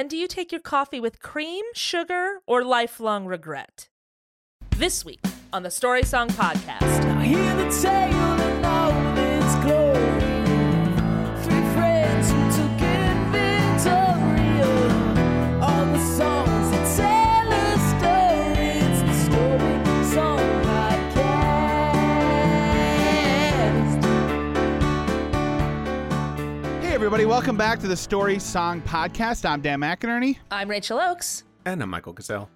And do you take your coffee with cream, sugar, or lifelong regret? This week on the Story Song Podcast. Everybody, welcome back to the Story Song Podcast. I'm Dan McInerney. I'm Rachel Oakes. And I'm Michael Gazelle.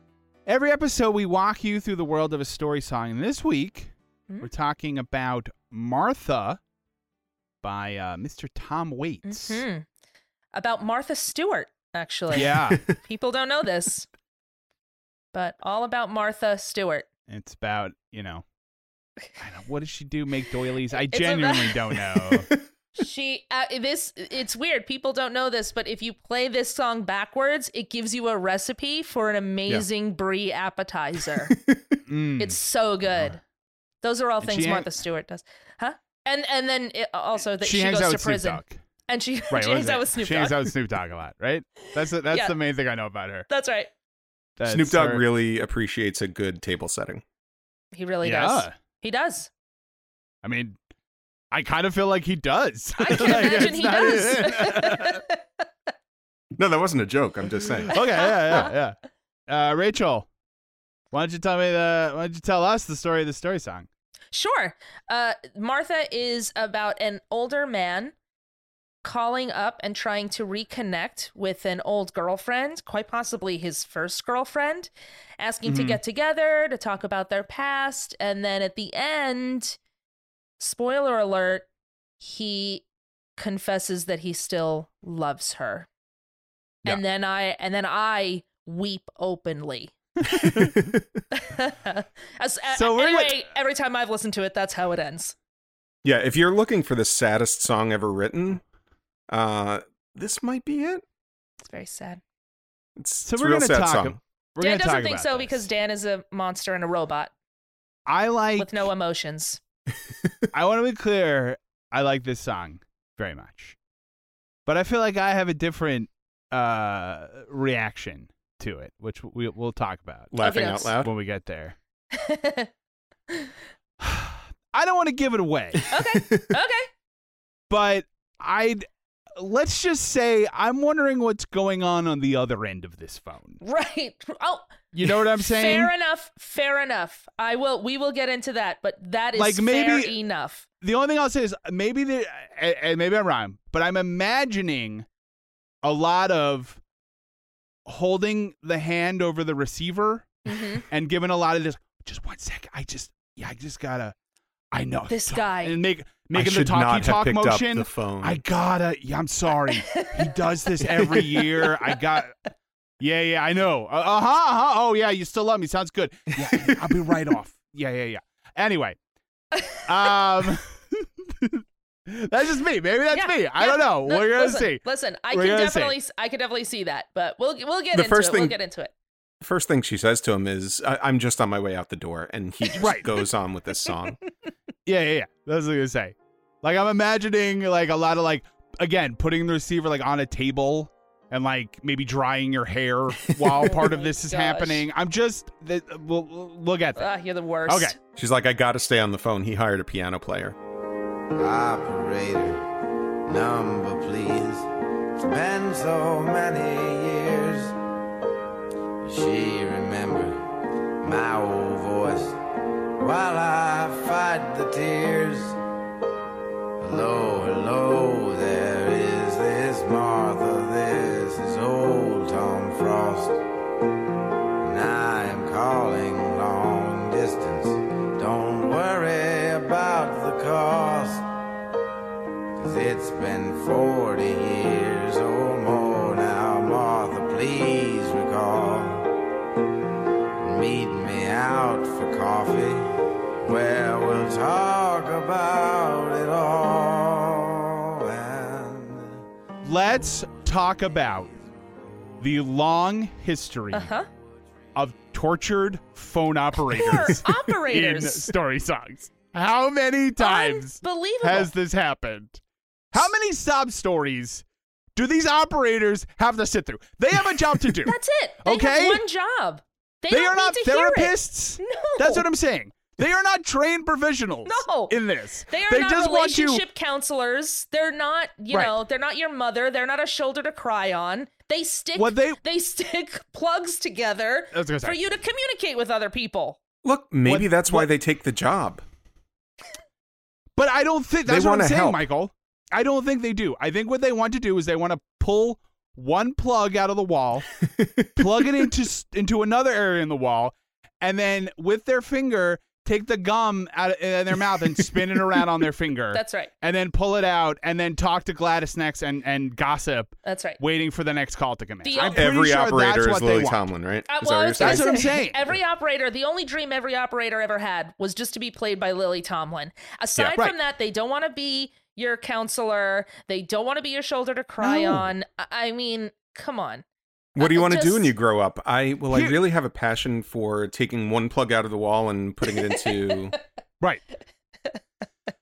Every episode, we walk you through the world of a story song. And this week, Hmm? we're talking about Martha by uh, Mr. Tom Waits. hmm About Martha Stewart, actually. Yeah, People don't know this, but all about Martha Stewart. it's about, you know, I don't, what does she do? Make doilies? I It's genuinely about- don't know. She uh, this it's weird. People don't know this, but if you play this song backwards, it gives you a recipe for an amazing brie appetizer. Mm. It's so good. Those are all And things she hang- Martha Stewart does, huh? And and then it, also that she, she, hangs goes out to with Snoop prison, Dogg. and she, Right, she hangs out with Snoop She hangs out with Snoop Dogg a lot, right? That's the, that's Yeah. the main thing I know about her. That's right. That's Snoop Dogg her- really appreciates a good table setting. He really yeah. does. He does. I mean, I kind of feel like he does. I can Like, imagine he does. No, that wasn't a joke. I'm just saying. okay, yeah, yeah, yeah. Uh, Rachel, why don't you tell me the? Why don't you tell us the story of the story song? Sure. Uh, Martha is about an older man calling up and trying to reconnect with an old girlfriend, quite possibly his first girlfriend, asking to Mhm. get together to talk about their past. And then at the end, spoiler alert, he confesses that he still loves her. Yeah. And then I and then I weep openly. As, So we're gonna- anyway, every time I've listened to it, that's how it ends. yeah, if you're looking for the saddest song ever written, uh, this might be it. It's very sad. It's, So it's we're a real gonna sad talk. song. We're Dan gonna doesn't talk think about so this. because Dan is a monster and a robot I like. with no emotions. I want to be clear. I like this song very much, but I feel like I have a different uh reaction to it, which we we'll talk about Laughing out loud. when we get there. I don't want to give it away, okay. Okay. but I'd let's just say I'm wondering what's going on on the other end of this phone. Right. Oh, You know what I'm saying? fair enough. Fair enough. I will. We will get into that, but that is Like, maybe- fair enough. the only thing I'll say is maybe the and- maybe I'm wrong, but I'm imagining a lot of holding the hand over the receiver hmm and giving a lot of this. Just one second, I just yeah, I just gotta. I know This guy. and make making the should talky not talk picked motion. up the phone. I gotta. Yeah, I'm sorry. he does this every year. I got. Yeah, yeah, I know. Uh huh. Uh-huh. Oh yeah, you still love me. Sounds good. Yeah, I'll be right off. Yeah, yeah, yeah. Anyway, um, that's just me. Maybe that's Yeah, me. I yeah. don't know. No, We're gonna listen, see. Listen, I We're can gonna see. definitely, I can definitely see that, but we'll we'll get The into first it. We'll get into it. First thing she says to him is, I- "I'm just on my way out the door," and he just Right. goes on with this song. Yeah, yeah, yeah. That's what I was gonna say. Like I'm imagining like a lot of like again putting the receiver like on a table and like maybe drying your hair while part of this is gosh. happening. I'm just that we'll, we'll look at that. Ah, you're the worst. Okay. She's like, "I got to stay on the phone." He hired a piano player. Operator, number please. It's been so many years. She remembered my old voice while I fight the tears. Hello, hello, there is this Martha, this is old Tom Frost. And I am calling long distance. Don't worry about the cost. Cause it's been 40 years or more now, Martha, please recall. Meet me out for coffee, where we'll talk about it all. And Let's talk about the long history Uh huh. of tortured phone operators operators. in story songs. How many times Unbelievable. has this happened? How many sob stories do these operators have to sit through? They have a job to do. That's it. They Okay. have one job. They, they don't are need not to hear it. therapists. No. That's what I'm saying. They are not trained professionals No. in this. They are they not just want you relationship counselors. They're not, you Right. know, they're not your mother. They're not a shoulder to cry on. They stick What they- they stick plugs together I say. for you to communicate with other people. Look, maybe What- that's why they take the job. But I don't think They that's what I'm saying, help. Michael. I don't think they do. I think what they want to do is they want to pull one plug out of the wall, plug it into into another area in the wall, and then with their finger take the gum out of in their mouth and spin it around on their finger. That's right. and then pull it out and then talk to Gladys next and and gossip, That's right. waiting for the next call to come in. The- I'm pretty Every sure operator that's is what they Lily want. Tomlin, right? Uh, Is well, I that what That's you're gonna what? I'm say, saying. Every operator, the only dream every operator ever had was just to be played by Lily Tomlin. Aside Right. from that, they don't want to be your counselor. They don't want to be your shoulder to cry No. on. I- I mean, come on. What do you Uh, want to do when you grow up? I well, I really have a passion for taking one plug out of the wall and putting it into, Right.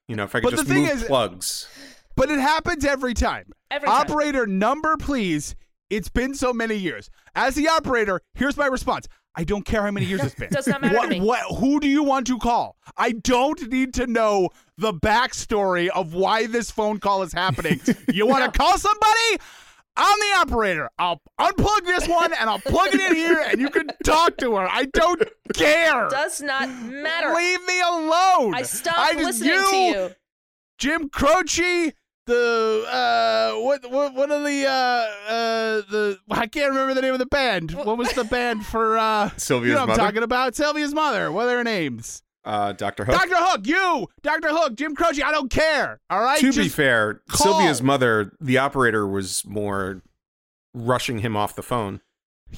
you know, if I could But the just thing move is- plugs. But it happens every time. Every time. Operator number, please. It's been so many years. As the operator, here's my response. I don't care how many years it's been. Does not matter what, to me. What, who do you want to call? I don't need to know the backstory of why this phone call is happening. You want to call somebody? I'm the operator. I'll unplug this one and I'll plug it in here and you can talk to her. I don't care. Does not matter. Leave me alone. I stopped I just- listening to you. Jim Croce, the uh, what what what are the uh uh the I can't remember the name of the band. What was the band for uh Sylvia's you know what I'm mother? talking about? Sylvia's mother. What are their names? Uh, Doctor Hook. Dr. Hook, you, Dr. Hook, Jim Croce, I don't care. All right? to be fair, call. Sylvia's mother, the operator, was more rushing him off the phone.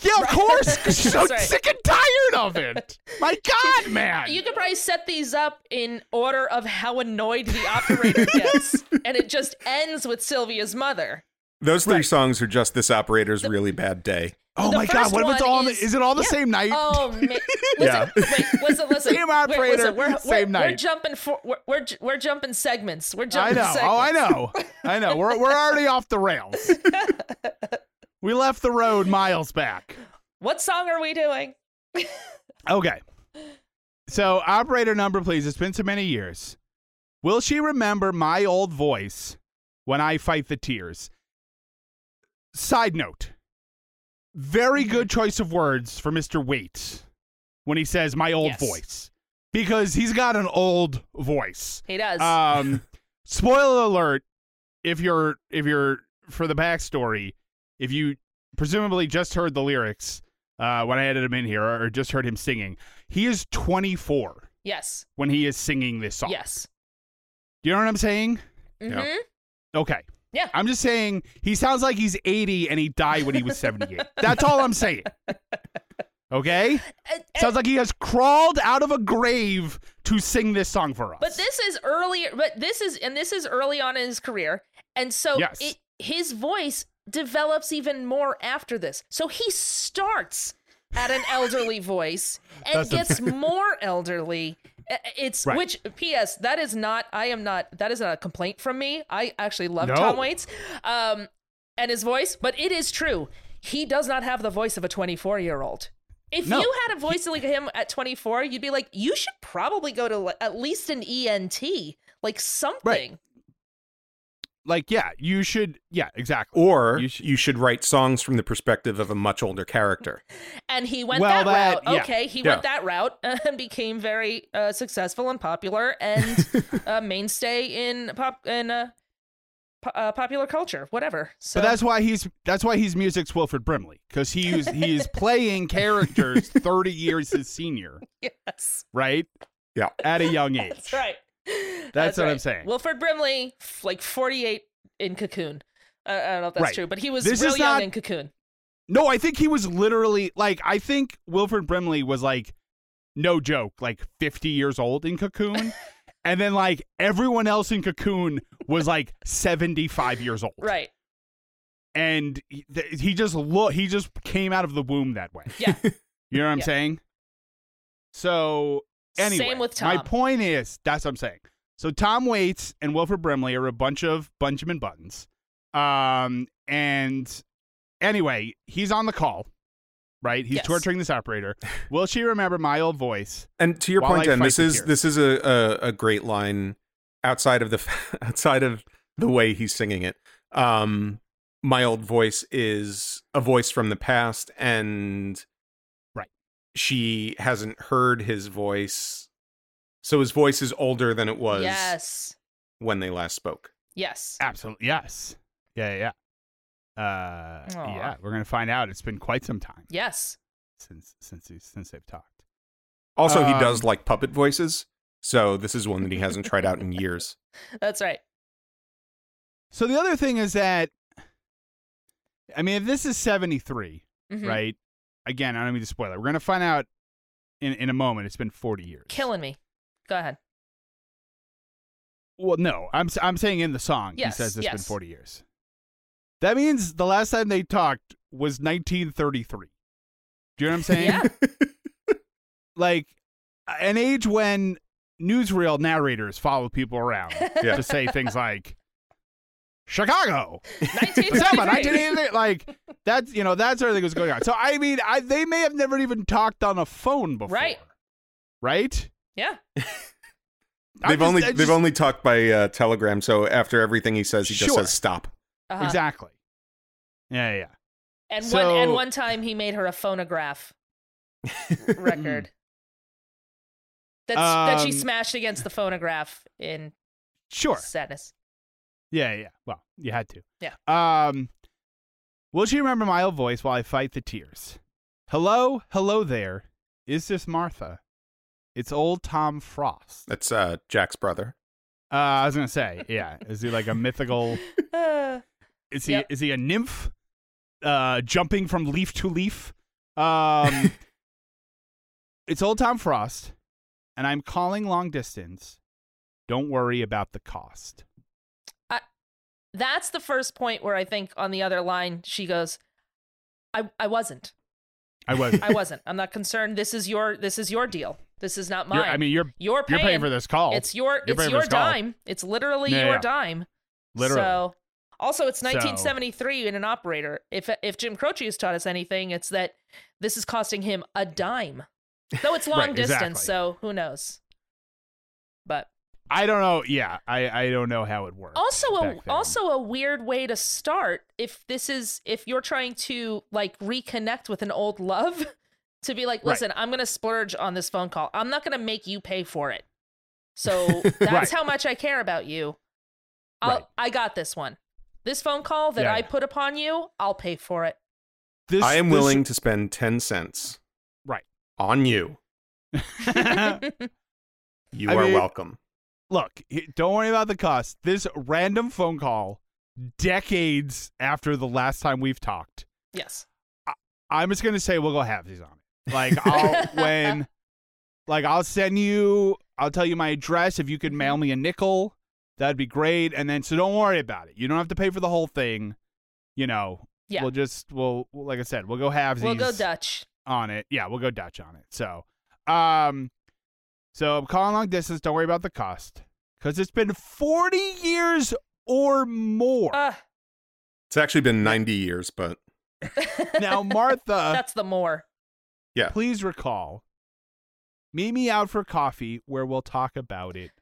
Yeah, of course. she's so right. sick and tired of it. My God, man. You could probably set these up in order of how annoyed the operator gets, and it just ends with Sylvia's mother. Those three Right. songs are just this operator's really bad day. oh my God, what if it's all? on the, is- is it all the yeah. same night? Oh, man. Listen, Yeah. wait, listen, Same Wait, operator, listen, we're, same we're, We're night. jumping for we're, we're we're jumping segments. We're I jumping. know. Oh, I know. I know. We're we're already off the rails. we left the road miles back. What song are we doing? Okay. So, operator number, please. It's been so many years. Will she remember my old voice when I fight the tears? Side note very mm-hmm. good choice of words for Mr. Waits when he says my old Yes. voice because he's got an old voice. He does. Um, spoiler alert: if you're if you're for the backstory, if you presumably just heard the lyrics uh, when I added him in here, or just heard him singing, he is 24 yes. when he is singing this song. Yes. Do you know what I'm saying? hmm Okay. Yeah. I'm just saying he sounds like he's 80 and he died when he was 78. That's all I'm saying. Okay? Sounds like he has crawled out of a grave to sing this song for us. But this is earlier. But this is and this is early on in his career, and so Yes. it, his voice develops even more after this. So he starts at an elderly voice and gets more elderly. Uh, It's Right. which P.S. That is not. I am not. That is not a complaint from me. I actually love No. Tom Waits, um, and his voice. But it is true. He does not have the voice of a 24 year old. If No. you had a voice like him at 24, you'd be like, you should probably go to at least an ENT, like something. like, yeah, you should. Yeah, exactly. Or You you, should write songs from the perspective of a much older character. And he went Well, that, that- route. yeah. Okay, he Yeah. went that route and became very uh, successful and popular and a mainstay in pop in uh, po- uh, popular culture, whatever. So But that's why he's that's why he's music's Wilford Brimley because he is he is playing characters thirty years his senior, yes, right? Yeah. At a young age. that's right. That's what I'm saying. Wilford Brimley, f- like 48 in Cocoon. Uh, I don't know if that's Right. true, but he was This real is young not- in Cocoon. No, I think he was literally like I think Wilford Brimley was like no joke, like fifty years old in Cocoon. and then like everyone else in Cocoon was like seventy five years old. Right. And he, th- he just look he just came out of the womb that way. Yeah. You know what I'm Yeah. saying? So anyway, Same with my point is that's what I'm saying. So Tom Waits and Wilford Brimley are a bunch of Benjamin Buttons, um, and anyway, he's on the call, right? He's Yes. torturing this operator. Will she remember my old voice? And to your While point, I Dan, fight this is this is a, a a great line outside of the outside of the way he's singing it. Um, my old voice is a voice from the past, and Right. she hasn't heard his voice, so his voice is older than it was yes. when they last spoke. Yes. Absolutely, yes. Yeah, yeah. Yeah. Uh, Aw. yeah, we're gonna find out. It's been quite some time Yes. since since he's, since they've talked. Also, he Um, does like puppet voices, so this is one that he hasn't tried out in years. That's right. So the other thing is that, I mean, if this is seventy Mhm. right? Again, I don't mean to spoil it. We're gonna find out in in a moment. It's been forty years. Killing me. Go ahead. Well, no, I'm s- I'm saying in the song Yes, he says it's been 40 years. That means the last time they talked was 1933. Do you know what I'm saying? Yeah. Like an age when newsreel narrators follow people around Yeah. to say things like Chicago, 1933. December 1983. Like that's you know that's everything was going on. So I mean, I, they may have never even talked on a phone before, Right. Right? Yeah. I'm they've just- only I they've only talked by uh, telegram, so after everything he says, he just says stop. Uh-huh. exactly. Yeah, yeah. And one and one time he made her a phonograph record. That's that she Um, smashed against the phonograph in Sure. sadness. Yeah, yeah. Well, you had to. Yeah. Um, will she remember my old voice while I fight the tears? Hello, hello there. Is this Martha? It's old Tom Frost. That's uh, Jack's brother. Uh, I was gonna say, yeah. Is he like a mythical? Is he Yep. is he a nymph? Uh, jumping from leaf to leaf. Um, it's old Tom Frost, and I'm calling long distance. Don't worry about the cost. that's the first point where I think on the other line she goes, I I wasn't. I was. I wasn't. I'm not concerned. This is your this is your deal. This is not mine. You're, I mean, you're you're you're paying, paying for this call. It's your You're it's your this call. dime. It's literally Yeah, your yeah. dime. literally. So also it's So- 1973 in an operator. If if Jim Croce has taught us anything, it's that this is costing him a dime. Though it's long Right, distance, exactly. so who knows. But I don't know. Yeah, I I don't know how it works. also a also a weird way to start if this is if you're trying to like reconnect with an old love to be like Right. listen i'm gonna splurge on this phone call i'm not gonna make you pay for it so that's Right. how much i care about you I'll, Right. i got this one this phone call that Yeah, i put upon you i'll pay for it This, I am this- willing to spend ten cents Right. on you. You I are mean- welcome. Look, don't worry about the cost. This random phone call, decades after the last time we've talked. yes I'm just gonna say we'll go halvesies on it. Like I'll when, like I'll send you. I'll tell you my address. If you could mail me a nickel, that'd be great. And then so don't worry about it. You don't have to pay for the whole thing. You know. Yeah. We'll just we'll like I said we'll go halvesies. we'll go dutch on it. Yeah, we'll go Dutch on it. So, um, so I'm calling long distance. Don't worry about the cost because it's been 40 years or more. uh, It's actually been ninety years, but now, Martha, that's the more yeah. please recall, meet me out for coffee where we'll talk about it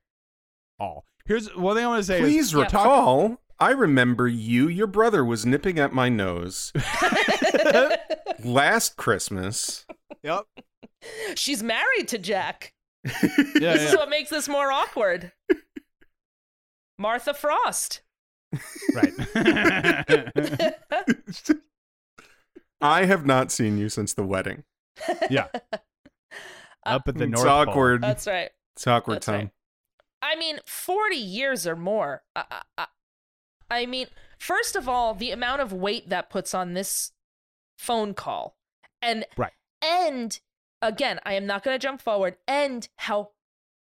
all. Here's one thing I want to say. is- Please Yeah. recall. I remember you. Your brother was nipping at my nose last Christmas. Yep. she's married to jack Yeah, this is what makes this more awkward martha frost right. I have not seen you since the wedding. yeah. Up at the it's North Pole. awkward. that's right it's awkward, That's Tom. right. I mean, 40 years or more. I, I, I- I mean, first of all, the amount of weight that puts on this phone call. And Right. and again, I am not going to jump forward and how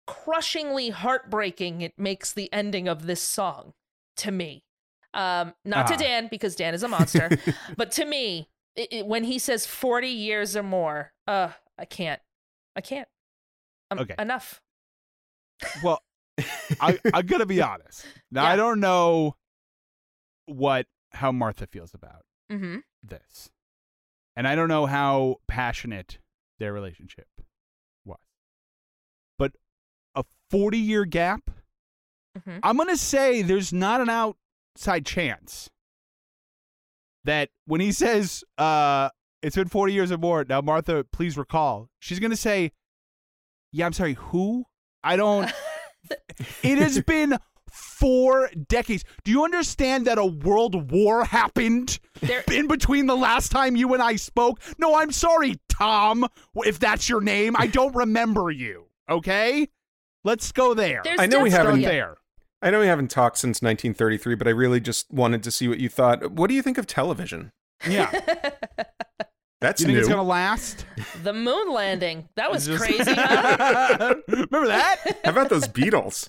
crushingly heartbreaking it makes the ending of this song to me. Um not Uh-huh. to Dan because Dan is a monster, but to me, it, it- when he says 40 years or more, uh I can't. I can't. Um, Okay. Enough. Well, I, I'm gonna be honest. Now Yeah. I don't know what how Martha feels about Mm-hmm. this. And I don't know how passionate their relationship was. But a 40 year gap, Mhm. I'm going to say there's not an outside chance that when he says, uh, it's been 40 years or more, now Martha, please recall, she's going to say, yeah, I'm sorry, who? I don't. it has been four decades. Do you understand that a world war happened There- in between the last time you and I spoke? No, I'm sorry, Tom, if that's your name. I don't remember you. Okay? Let's go there. There's I know we haven't- definitely- there. I know we haven't talked since 1933, but I really just wanted to see what you thought. What do you think of television? Yeah. That's you think new. it's gonna last? the moon landing. That was Just- crazy. Huh? Remember that? How about those Beatles?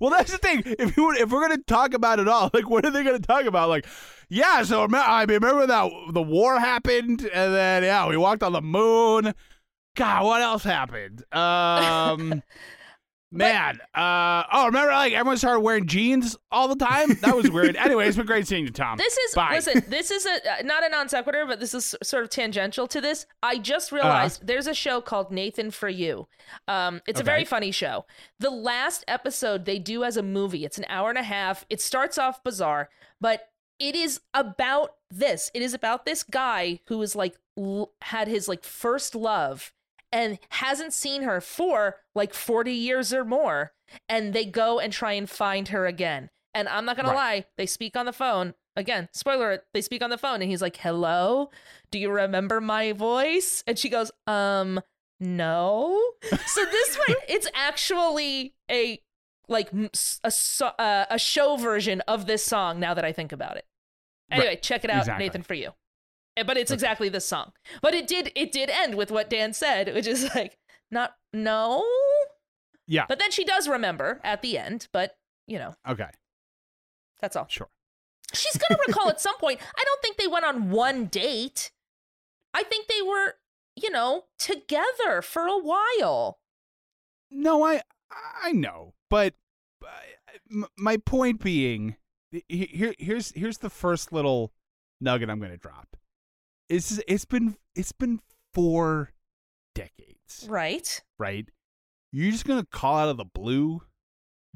Well, that's the thing. If you if we're gonna talk about it all, like, what are they gonna talk about? Like, yeah. So I mean, remember that the war happened, and then yeah, we walked on the moon. God, what else happened? Um, man. Uh, oh, remember like everyone started wearing jeans all the time? That was weird. anyway, it's been great seeing you, Tom. This is Bye. listen. This is a uh, not a non sequitur, but this is sort of tangential to this. I just realized there's a show called Nathan for You. Um, it's a very funny show. The last episode they do as a movie. It's an hour and a half. It starts off bizarre, but it is about this. It is about this guy who is like l- had his like first love and hasn't seen her for like 40 years or more and they go and try and find her again. And i'm not gonna lie they speak on the phone. Again spoiler they speak on the phone and he's like hello? Do you remember my voice? And she goes um no. So this one it's actually a like a uh, a show version of this song now that i think about it. Anyway check it out Exactly. nathan for you but it's exactly this song but it did it did end with what dan said which is like not no yeah. but then she does remember at the end but you know Okay. that's all Sure. she's gonna recall at some point i don't think they went on one date i think they were you know together for a while No, I I know, but uh, my point being, here here's here's the first little nugget I'm going to drop. It's it's been it's been four decades, right right? You're just going to call out of the blue,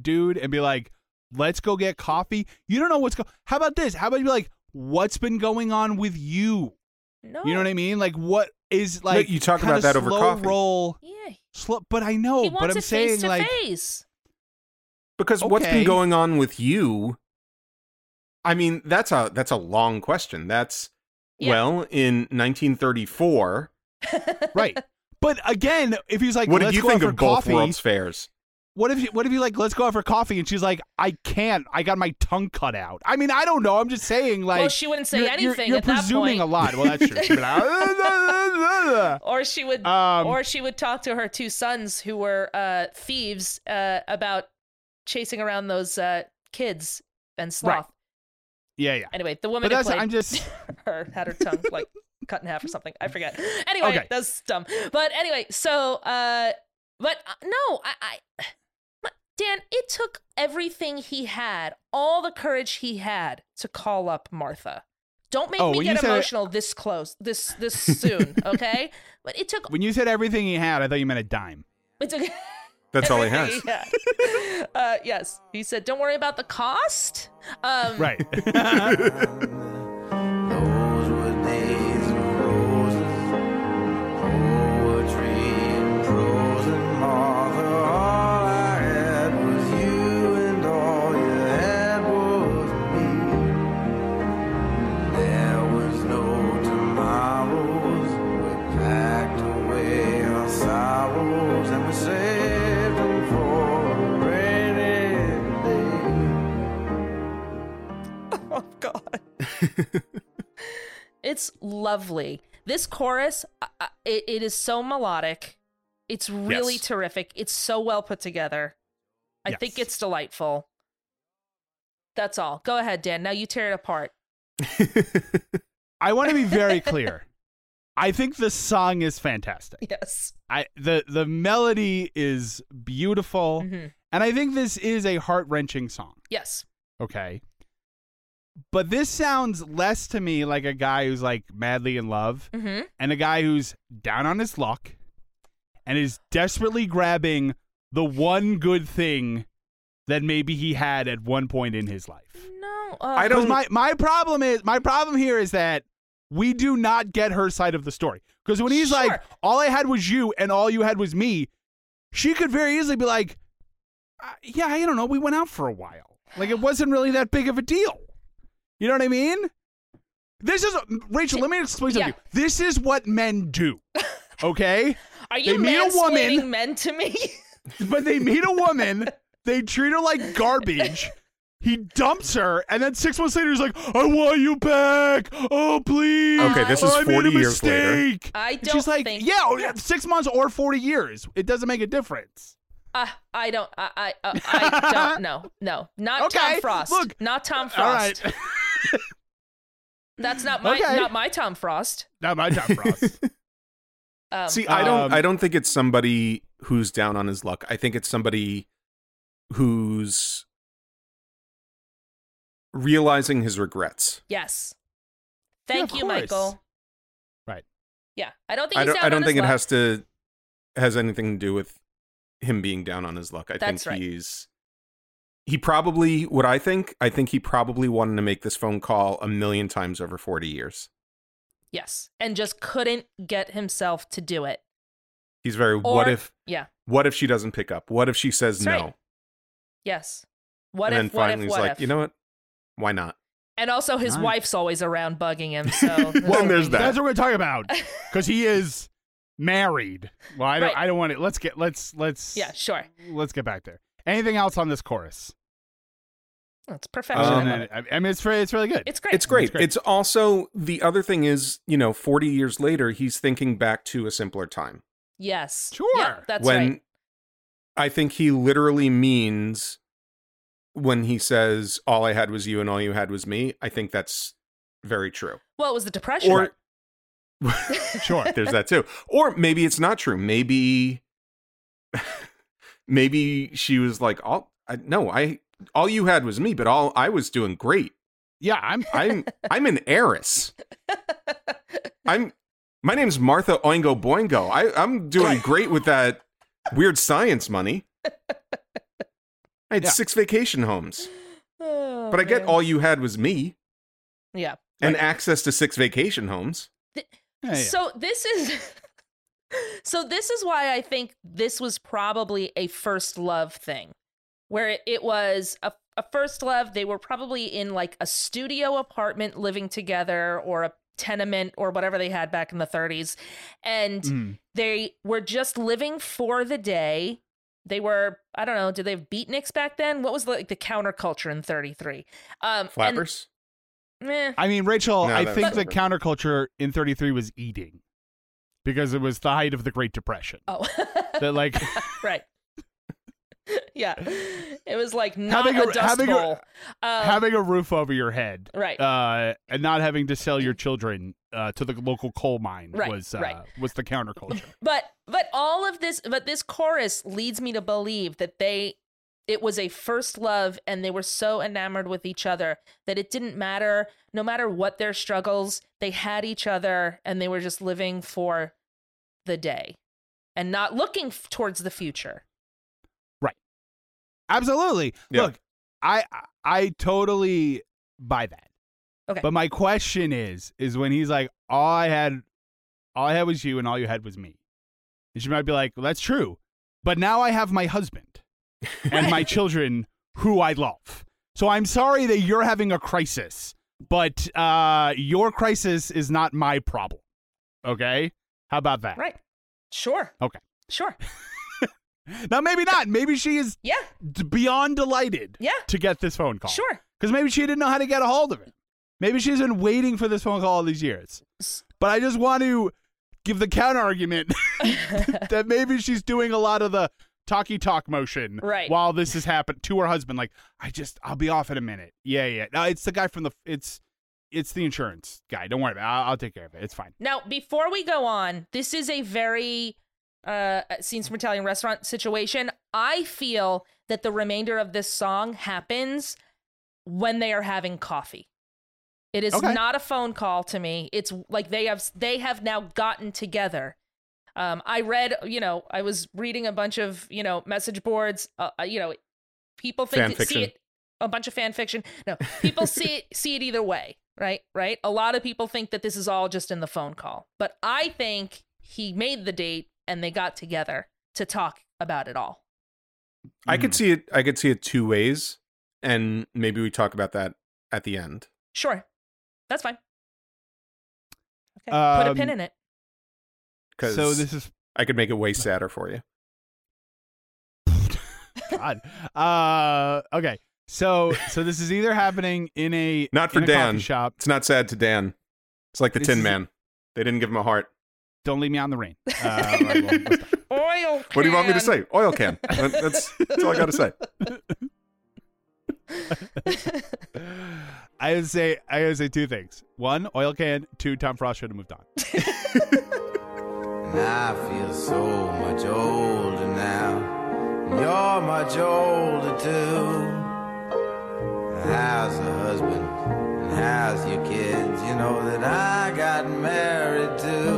dude, and be like, "Let's go get coffee." You don't know what's going. How about this? How about you be like, "What's been going on with you?" no You know what I mean? Like, what is like? you talk about that over slow coffee. Roll, yeah slow, but I know. he but I'm it saying face like. face Because what's been going on with you? I mean, that's a that's a long question. That's Yeah. well, in 1934, Right. But again, if he's like, what did let's you go think out for of both coffee, World's Fairs? What if you, what if you like, let's go out for coffee, and she's like, I can't, I got my tongue cut out. I mean, I don't know. I'm just saying, like, well she wouldn't say you're, you're- anything You're, at that presuming point a lot. Well, that's true. Like, or she would um, or she would talk to her two sons who were uh thieves uh about chasing around those uh kids and sloth yeah, yeah. anyway the woman But that's, I'm just, her had her tongue like cut in half or something i forget anyway Okay. that's dumb but anyway so uh but uh, no i i dan it took everything he had all the courage he had to call up martha don't make Oh, me get emotional this close this this soon okay but it took when you said everything he had, I thought you meant a dime. it took That's all he has. yeah. Uh, yes. He said, "Don't worry about the cost." Um, Right. it's lovely. This chorus, uh, uh, it, it is so melodic. It's really Yes. terrific. It's so well put together. I think it's delightful. That's all. Go ahead, Dan. Now you tear it apart. I want to be very clear. I think the song is fantastic. Yes. I the the melody is beautiful, hmm and I think this is a heart wrenching song. Yes. Okay. But this sounds less to me like a guy who's like madly in love Mm-hmm. and a guy who's down on his luck and is desperately grabbing the one good thing that maybe he had at one point in his life. No, uh, I don't- my my problem is my problem here is that we do not get her side of the story. Because when he's like, "All I had was you, and all you had was me," she could very easily be like, uh, "Yeah, I don't know. We went out for a while. Like it wasn't really that big of a deal." You know what I mean? This is Rachel. Let me explain something. Yeah. to you. This is what men do. Okay, Are you they meet a woman- men to me? but they meet a woman, they treat her like garbage. He dumps her, and then six months later, he's like, "I want you back. Oh, please." Okay, this is I made 40 a years later. I don't She's like, think. "Yeah, six months or forty years. It doesn't make a difference." Uh, I don't. I. I. Uh, I don't. No. No. Not Okay, Tom Frost. look. Not Tom Frost. All right, That's not my. Okay. Not my Tom Frost. not my Tom Frost. Um, See, I don't Um, I don't think it's somebody who's down on his luck. I think it's somebody who's realizing his regrets. yes. Thank of you, course. Michael. Right. Yeah. I don't think. I don't down I don't on think his it luck. has to has anything to do with him being down on his luck. I That's think right. he's he probably what I think, I think he probably wanted to make this phone call a million times over 40 years. Yes, and just couldn't get himself to do it. He's very what if Yeah. what if she doesn't pick up? What if she says That's no? right. Yes. What and if? then What finally if? he's What like, if? you know what? Why not? and also, his Nice. wife's always around bugging him. So Well, and there's that. That's what we're talking about because he is married. Well, I don't. Right. I don't want it. Let's get. Let's. Let's. Yeah. Sure. Let's get back there. Anything else on this chorus? It's perfection. Um, I love it. I I mean, it's re- it's really good. It's great. It's great. great. It's also the other thing is, you know, 40 years later, he's thinking back to a simpler time. yes. Sure. Yep, that's when right. I think he literally means when he says all I had was you and all you had was me, I think that's very true. Well, it was the depression. Or Sure. there's that too. Or maybe it's not true. Maybe maybe she was like all I, no, I all you had was me, but all I was doing great. Yeah, I'm. I'm I'm an heiress. I'm my name's Martha Oingo Boingo. I, I'm doing great with that weird science money. I had Yeah. six vacation homes. Oh, But I get man. all you had was me Yeah. and access to six vacation homes. Yeah, yeah. So this is So this is why I think this was probably a first love thing. Where it, it was a, a first love, they were probably in like a studio apartment living together or a tenement or whatever they had back in the 30s and Mm. they were just living for the day. They were I don't know, did they have beatniks back then? What was like the counterculture in 33? Um and- Flappers. meh. I mean, Rachel, No, I think the counterculture in 33 was eating because it was the height of the Great Depression. Oh. That like right. yeah. It was like not Having a, a- dust having a- Um, having a roof over your head, right. uh, and not having to sell your children uh, to the local coal mine Right, was uh, right. was the counterculture. but but all of this but this chorus leads me to believe that they it was a first love and they were so enamored with each other that it didn't matter no matter what their struggles they had each other and they were just living for the day and not looking f- towards the future Absolutely. Yeah. Look, I I totally buy that. Okay. But my question is, is when he's like, all I had, all I had was you, and all you had was me. And she might be like, well, that's true, but now I have my husband and my children who I love. So I'm sorry that you're having a crisis, but uh, your crisis is not my problem. Okay. How about that? right sure Okay. sure Now, maybe not. Maybe she is yeah d- beyond delighted yeah to get this phone call. sure Because maybe she didn't know how to get a hold of it. Maybe she's been waiting for this phone call all these years. But I just want to give the counter argument that maybe she's doing a lot of the talky talk motion Right. while this has happened to her husband. Like, I just, I'll be off in a minute. Yeah, yeah. No, it's the guy from the, it's, it's the insurance guy. Don't worry about it. I'll, I'll take care of it. It's fine. Now, before we go on, this is a very uh scenes from Italian restaurant situation. I feel that the remainder of this song happens when they are having coffee. It is Okay. not a phone call to me. It's like they have they have now gotten together. Um, I read, you know, I was reading a bunch of, you know, message boards. Uh, uh, you know, people think Fan see it a bunch of fan fiction. No, people see it see it either way, right? Right. A lot of people think that this is all just in the phone call, but I think he made the date and they got together to talk about it all. I Mm. could see it. I could see it two ways, and maybe we talk about that at the end. Sure, that's fine. Okay, put a pin Um, in it. Because So this is I could make it way sadder for you. God. Uh, okay. So so this is either happening in a Not for in a coffee Dan. shop. It's not sad to Dan. It's like the This Tin is- Man. They didn't give him a heart. Don't leave me on the rain. Uh, all right, well. Oil. What do you want me to say? Oil can. That's, that's all I got to say. I would say I would say two things. One, oil can. Two, Tom Frost should have moved on. I feel so much older now. And You're much older too. How's the husband? And how's your kids? You know that I got married too.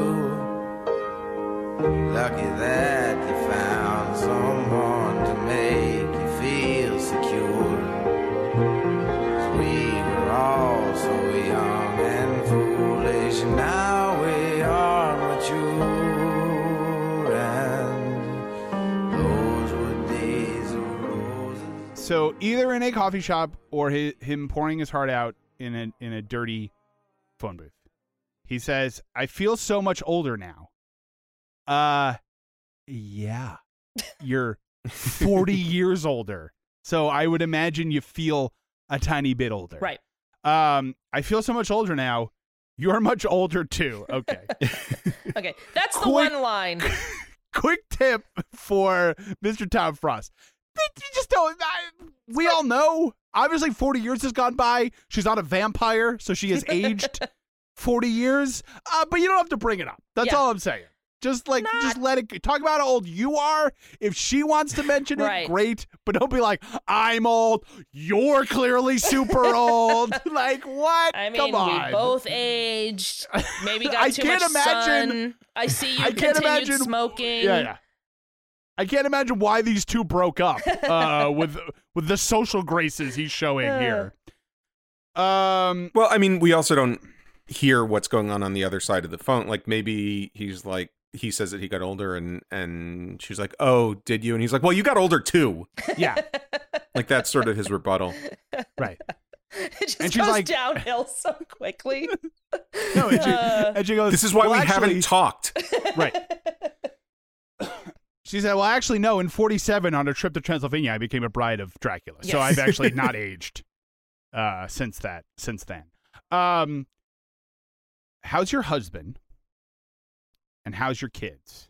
Lucky that you found someone to make you feel secure. 'Cause we were all so young and foolish, and now we are mature. And those were days of roses. So either in a coffee shop or hi him pouring his heart out in a in a dirty phone booth. He says, "I feel so much older now." Uh, yeah, you're 40 years older, so I would imagine you feel a tiny bit older. Right. Um, I feel so much older now. You're much older too. Okay. Okay. That's the Quick- one line. Quick tip for Mr. Tom Frost. You just don't. I, we all know. Obviously, 40 years has gone by. She's not a vampire, so she has aged 40 years. Uh, but you don't have to bring it up. That's Yeah. all I'm saying. Just like, Not- just let it talk about how old you are. If she wants to mention it, great. But don't be like, I'm old. You're clearly super old. like, what? I mean, Come on. we both aged. Maybe got I too can't much imagine- sun. I see you I can't imagine- smoking. Yeah, yeah. I can't imagine why these two broke up uh, with with the social graces he's showing here. Um, Well, I mean, we also don't hear what's going on on the other side of the phone. Like maybe he's like he says that he got older, and and she's like, "Oh, did you?" And he's like, "Well, you got older too." yeah, Like that's sort of his rebuttal. right. it just And she's goes like- downhill so quickly. No, and she, Uh, and she goes, This is why "Well, we actually-" haven't talked. Right. She said, "Well, actually, no. In '47, on a trip to Transylvania, I became a bride of Dracula. So I've actually not aged uh, since that. Since then. Um, how's your husband? And how's your kids?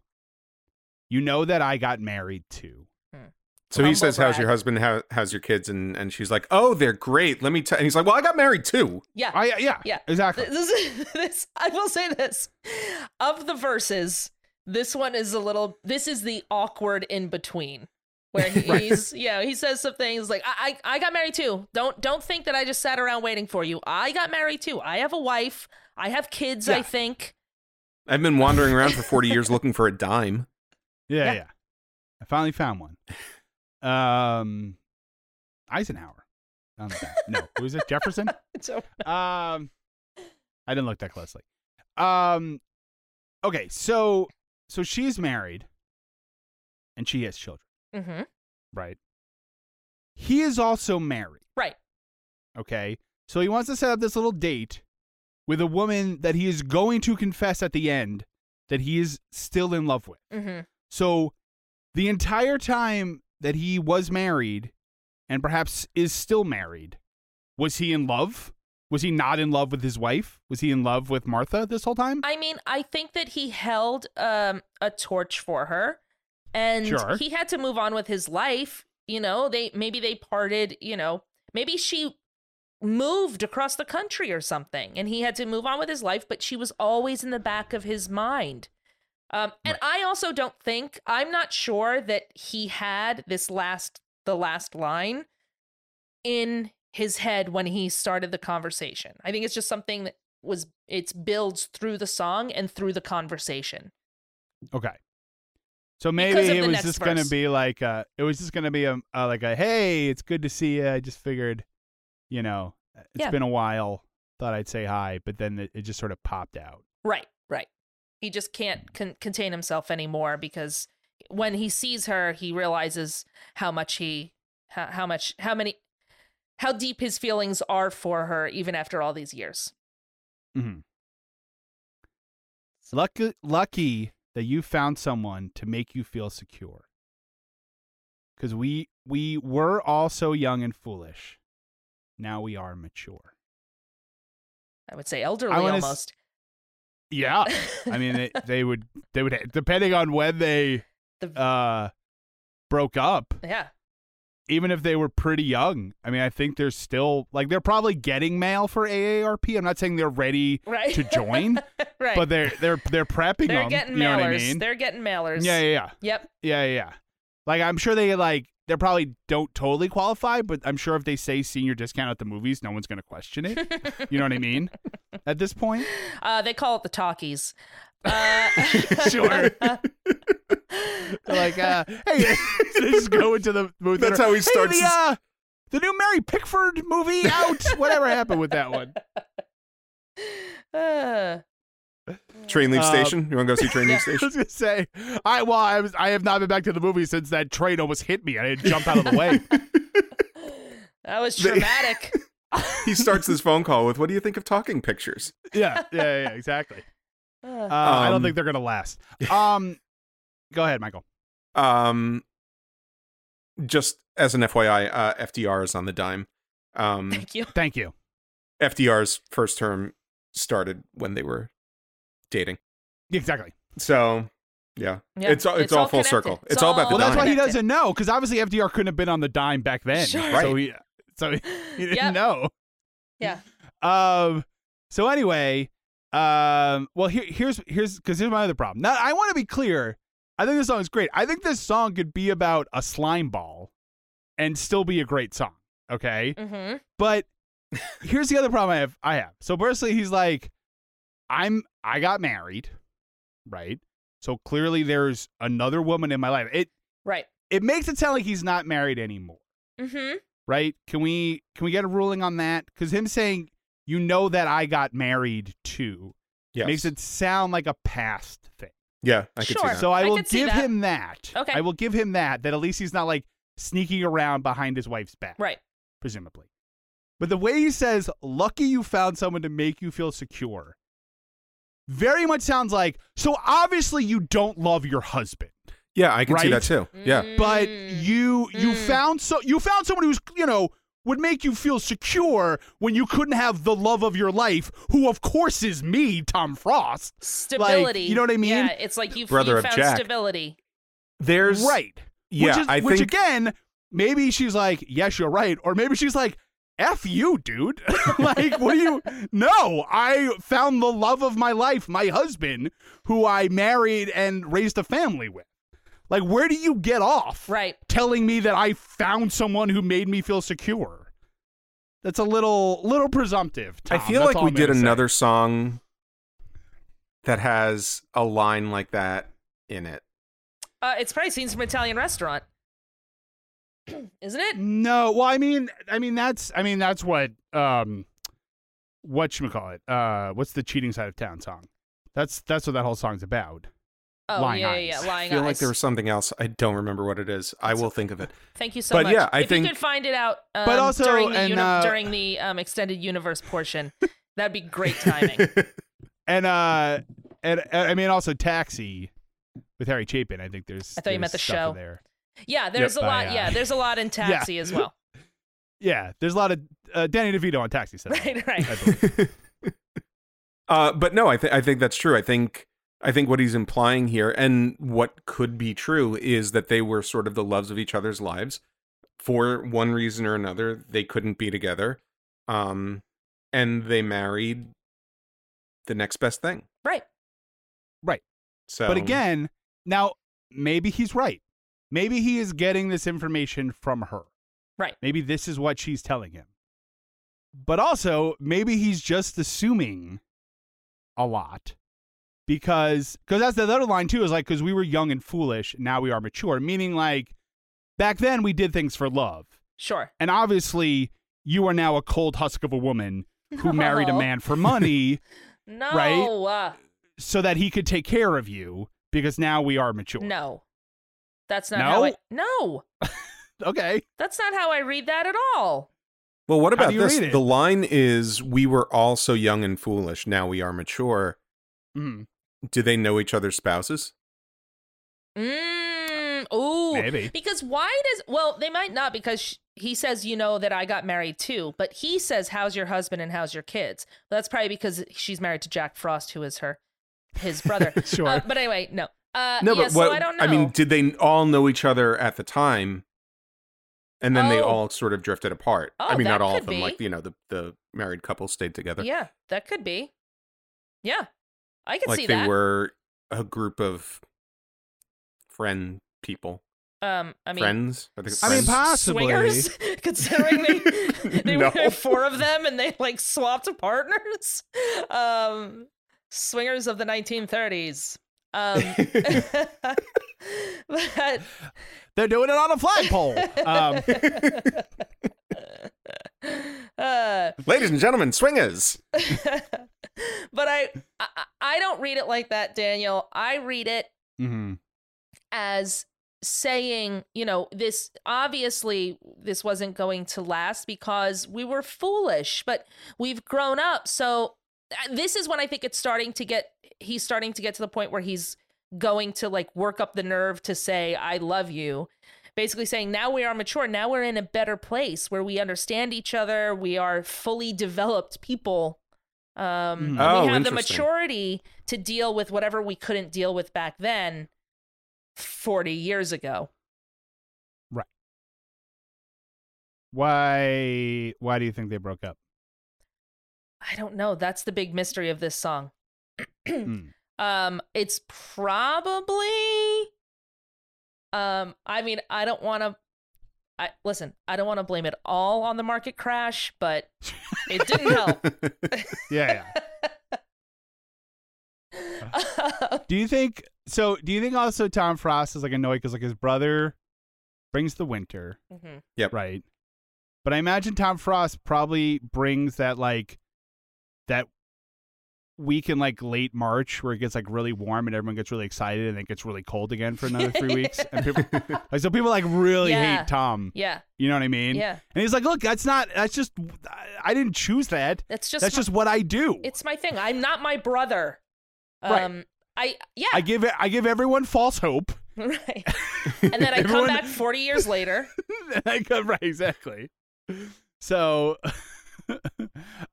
You know that I got married too. Hmm. So he Humble says, "How's brag. your husband? How, how's your kids?" And and she's like, "Oh, they're great. Let me tell." And he's like, "Well, I got married too." yeah. I yeah Yeah. exactly. This, this I will say this. Of the verses, this one is a little this is the awkward in between. Where he's yeah, he says some things like I, I I got married too. Don't don't think that I just sat around waiting for you. I got married too. I have a wife. I have kids, I think. I've been wandering around for forty years looking for a dime. Yeah, Yeah. yeah. I finally found one. Um, Eisenhower. On the back. No, who is it? Jefferson. So Um, I didn't look that closely. Um, okay, so so she's married, and she has children, mhm. right? He is also married. Right. Okay, so he wants to set up this little date with a woman that he is going to confess at the end that he is still in love with. Mhm. So the entire time that he was married and perhaps is still married, was he in love? Was he not in love with his wife? Was he in love with Martha this whole time? I mean, I think that he held um, a torch for her, and Sure. he had to move on with his life. You know, they maybe they parted. You know, maybe she moved across the country or something, and he had to move on with his life. But she was always in the back of his mind. Um, and I also don't think I'm not sure that he had this last the last line in his head when he started the conversation. I think it's just something that was it's builds through the song and through the conversation. Okay. So maybe it was just gonna be like uh it was just gonna be a, a like a hey, it's good to see you. I just figured, you know, it's Yeah. been a while. Thought I'd say hi, but then it, it just sort of popped out. Right, right. He just can't con- contain himself anymore because when he sees her, he realizes how much he, how, how much, how many, how deep his feelings are for her, even after all these years. Mm-hmm. Lucky, lucky that you found someone to make you feel secure. Because we we were all so young and foolish. Now we are mature. I would say elderly wanna s- almost. Yeah, I mean they, they would they would depending on when they The- uh broke up. yeah, Even if they were pretty young, I mean I think they're still like they're probably getting mail for AARP. I'm not saying they're ready right. to join, right. but they're they're they're prepping they're them. getting you know mailers. what I mean? They're getting mailers. Yeah, yeah, yeah. Yep. Yeah, yeah, yeah. Like I'm sure they like they probably don't totally qualify, but I'm sure if they say senior discount at the movies, no one's gonna question it. you know what I mean? At this point, Uh, they call it the talkies. Uh, Sure. Like, uh, hey, just go into the movie. That's how he "Hey, the, uh, the new Mary Pickford movie out. Whatever happened with that one? uh, Train leave Uh, station. You want to go see train leave Station? I station? was gonna say, I well, I was, I have not been back to the movie since that train almost hit me. I had to jump out of the way. that was They- traumatic. he starts this phone call with, "What do you think of talking pictures?" yeah, yeah, yeah, exactly. Uh, Uh, I don't Um, think they're gonna last. Um, go ahead, Michael. Um, just as an FYI, uh, FDR is on the dime. Um, thank you. Thank you. FDR's first term started when they were dating. Exactly. So, yeah, Yeah, it's all it's, all, full circle. It's, all about the Well, that's why he doesn't know because obviously FDR couldn't have been on the dime back then. Sure. So Right. he, so he, he didn't Yep. know. Yeah. Um. So anyway, um. Well, here, here's here's because here's my other problem. Now I want to be clear. I think this song is great. I think this song could be about a slime ball, and still be a great song. Okay. Mm-hmm. But here's the other problem I have. I have. So personally, he's like, I'm. I got married, right? So clearly, there's another woman in my life. It Right. it makes it sound like he's not married anymore, Mm-hmm. right? Can we can we get a ruling on that? Because him saying you know that I got married too Yes. makes it sound like a past thing. Yeah, I could Sure. see that. So I I will give that. him that. Okay. I will give him that. That at least he's not like sneaking around behind his wife's back. Right. presumably. But the way he says, lucky you found someone to make you feel secure, very much sounds like, so obviously you don't love your husband, yeah, I can see that too. Yeah, but Mm. you you Mm. found so you found someone who's, you know, would make you feel secure when you couldn't have the love of your life, who of course is me, Tom Frost. Stability. you know what I mean? Yeah, it's like you, Brother you of found Jack. stability. there's right. Yeah, which, is, I which think again, maybe she's like, yes, you're right. Or maybe she's like, F you, dude. like, what do you? No, I found the love of my life, my husband, who I married and raised a family with. Like, where do you get off Right. telling me that I found someone who made me feel secure? That's a little, little presumptive. I feel That's like we I'm did gonna say. another song that has a line like that in it. Uh, it's probably scenes from Italian restaurant. Isn't it? No, well, I mean, I mean that's, I mean that's what, um, what you call it? Uh, what's the cheating side of town song? That's that's what that whole song's about. Oh Lying yeah, eyes. yeah, yeah. I Lying feel eyes. like there was something else. I don't remember what it is. I will think of it. Thank you so But much. yeah, I if think- you could find it out, um, But also- during the and, uni- uh, during the um, extended universe portion, that'd be great timing. And uh, and, and I mean also Taxi with Harry Chapin. I think there's. I thought you meant the show. there. Yeah, there's a lot. I, uh, yeah, there's a lot in Taxi as well. Yeah, there's a lot of uh, Danny DeVito on Taxi. Said that. Right, right. Uh, but no, I think I think that's true. I think I think what he's implying here, and what could be true, is that they were sort of the loves of each other's lives. For one reason or another, they couldn't be together, um, and they married the next best thing. Right. Right. So, But again, now maybe he's right. Maybe he is getting this information from her. Right. Maybe this is what she's telling him. but also maybe he's just assuming a lot because because that's the other line too is like because we were young and foolish now we are mature meaning like back then we did things for love Sure. and obviously you are now a cold husk of a woman who married a man for money No. Right? so that he could take care of you because now we are mature no. That's not No? how I. No. okay That's not how I read that at all. Well, what about this? The line is we were all so young and foolish, now we are mature. Mhm. Do they know each other's spouses? Mm, ooh. Maybe. Because why does well they might not because sh- he says you know that I got married too, but he says how's your husband and how's your kids. But that's probably because she's married to Jack Frost, who is her his brother. Sure. Uh, but anyway, no. Uh, No, yeah, but so what I don't know. I mean, did they all know each other at the time? And then they Oh. all sort of drifted apart. I Oh, mean, not all of them. be. Like you know, the the married couple stayed together. yeah, that could be. Yeah, I could like see they that. were a group of friend people. um, I mean, friends. Are they I mean, possibly. swingers, considering they they No. were four of them and they like swapped partners. Um, swingers of the 1930s. Um, but they're doing it on a flagpole um, uh, Ladies and gentlemen, swingers. but I, I I don't read it like that, Daniel. I read it mhm. as saying, you know, this obviously this wasn't going to last because we were foolish, but we've grown up. So this is when I think it's starting to get he's starting to get to the point where he's going to like work up the nerve to say I love you. Basically saying now we are mature, now we're in a better place where we understand each other, we are fully developed people. Um and Oh, we have the maturity to deal with whatever we couldn't deal with back then 40 years ago. Right. Why why do you think they broke up I don't know. That's the big mystery of this song. Hmm. um, it's probably. Um, I mean, I don't want to. I listen. I don't want to blame it all on the market crash, but it didn't help. yeah yeah do you think so do you think also tom frost is like annoyed because like his brother brings the winter Mhm. right but i imagine tom frost probably brings that like that week in like late march where it gets like really warm and everyone gets really excited and then it gets really cold again for another three weeks and people like so people like really Yeah. hate tom Yeah, you know what i mean yeah. and he's like look that's not that's just i, didn't choose that That's just. that's my- just what i do It's my thing. I'm not my brother. Right. Um. I yeah. I give it. I give everyone false hope. right. And then I Everyone- come back 40 years later. I go- right, exactly. So,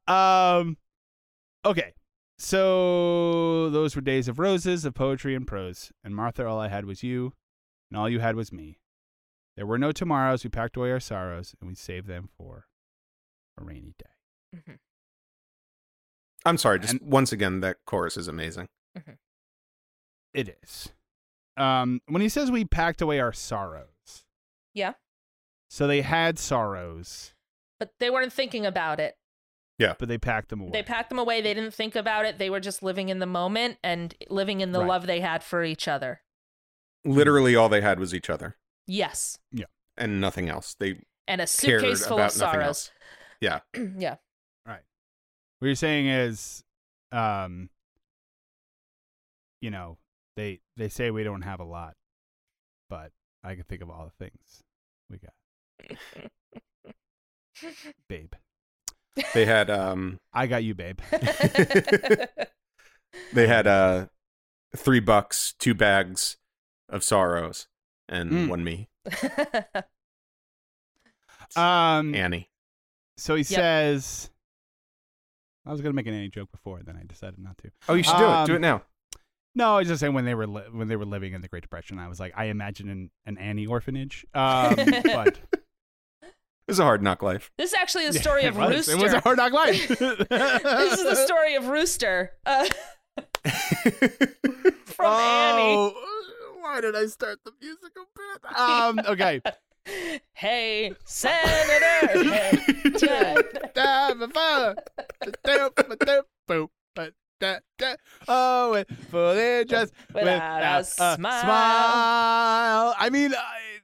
um, okay. So those were days of roses, of poetry and prose. And Martha, all I had was you, and all you had was me. There were no tomorrows. We packed away our sorrows, and we saved them for a rainy day. Mm-hmm. I'm sorry. Just And- once again, that chorus is amazing. It is. Um, when he says we packed away our sorrows, Yeah. so they had sorrows, But they weren't thinking about it. But they packed them away. They packed them away. They didn't think about it. They were just living in the moment and living in the Right. love they had for each other. Literally, all they had was each other Yes. Yeah. And nothing else. They And a cared suitcase full about of nothing sorrows. else. Yeah. yeah. What you're saying is, um, you know, they they say we don't have a lot, but I can think of all the things we got, babe. They had um I got you, babe. they had uh three bucks, two bags of sorrows, and Mm. one me, Um, Annie. so he Yep. says, I was gonna make an any joke before, then I decided not to. Oh, you should do it. Do Um, it now. No, I was just saying when they were li- when they were living in the Great Depression, I was like, I imagine an, an Annie orphanage. Um, but It was a hard knock life. this is actually the story Yeah, of was. Rooster. It was a hard knock life. this is the story of Rooster uh, from oh, Why did I start the musical bit? Um, okay. Hey, Senator. Hey, Oh, and for their just Without a smile. smile. I mean, I-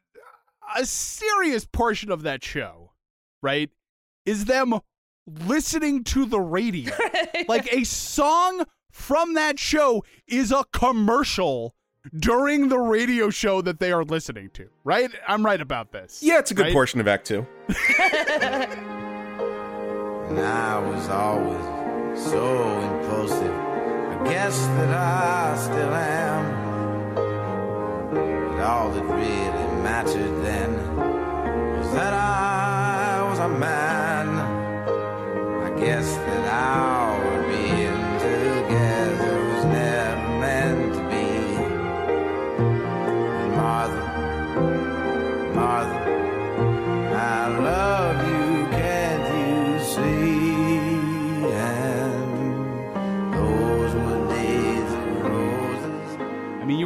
a serious portion of that show, right, is them listening to the radio. like a song from that show is a commercial during the radio show that they are listening to, right? I'm right about this. Yeah, it's a good Right? portion of Act Two. And I was always so impulsive. I guess that I still am. But all that really mattered then was that I was a man. I guess that our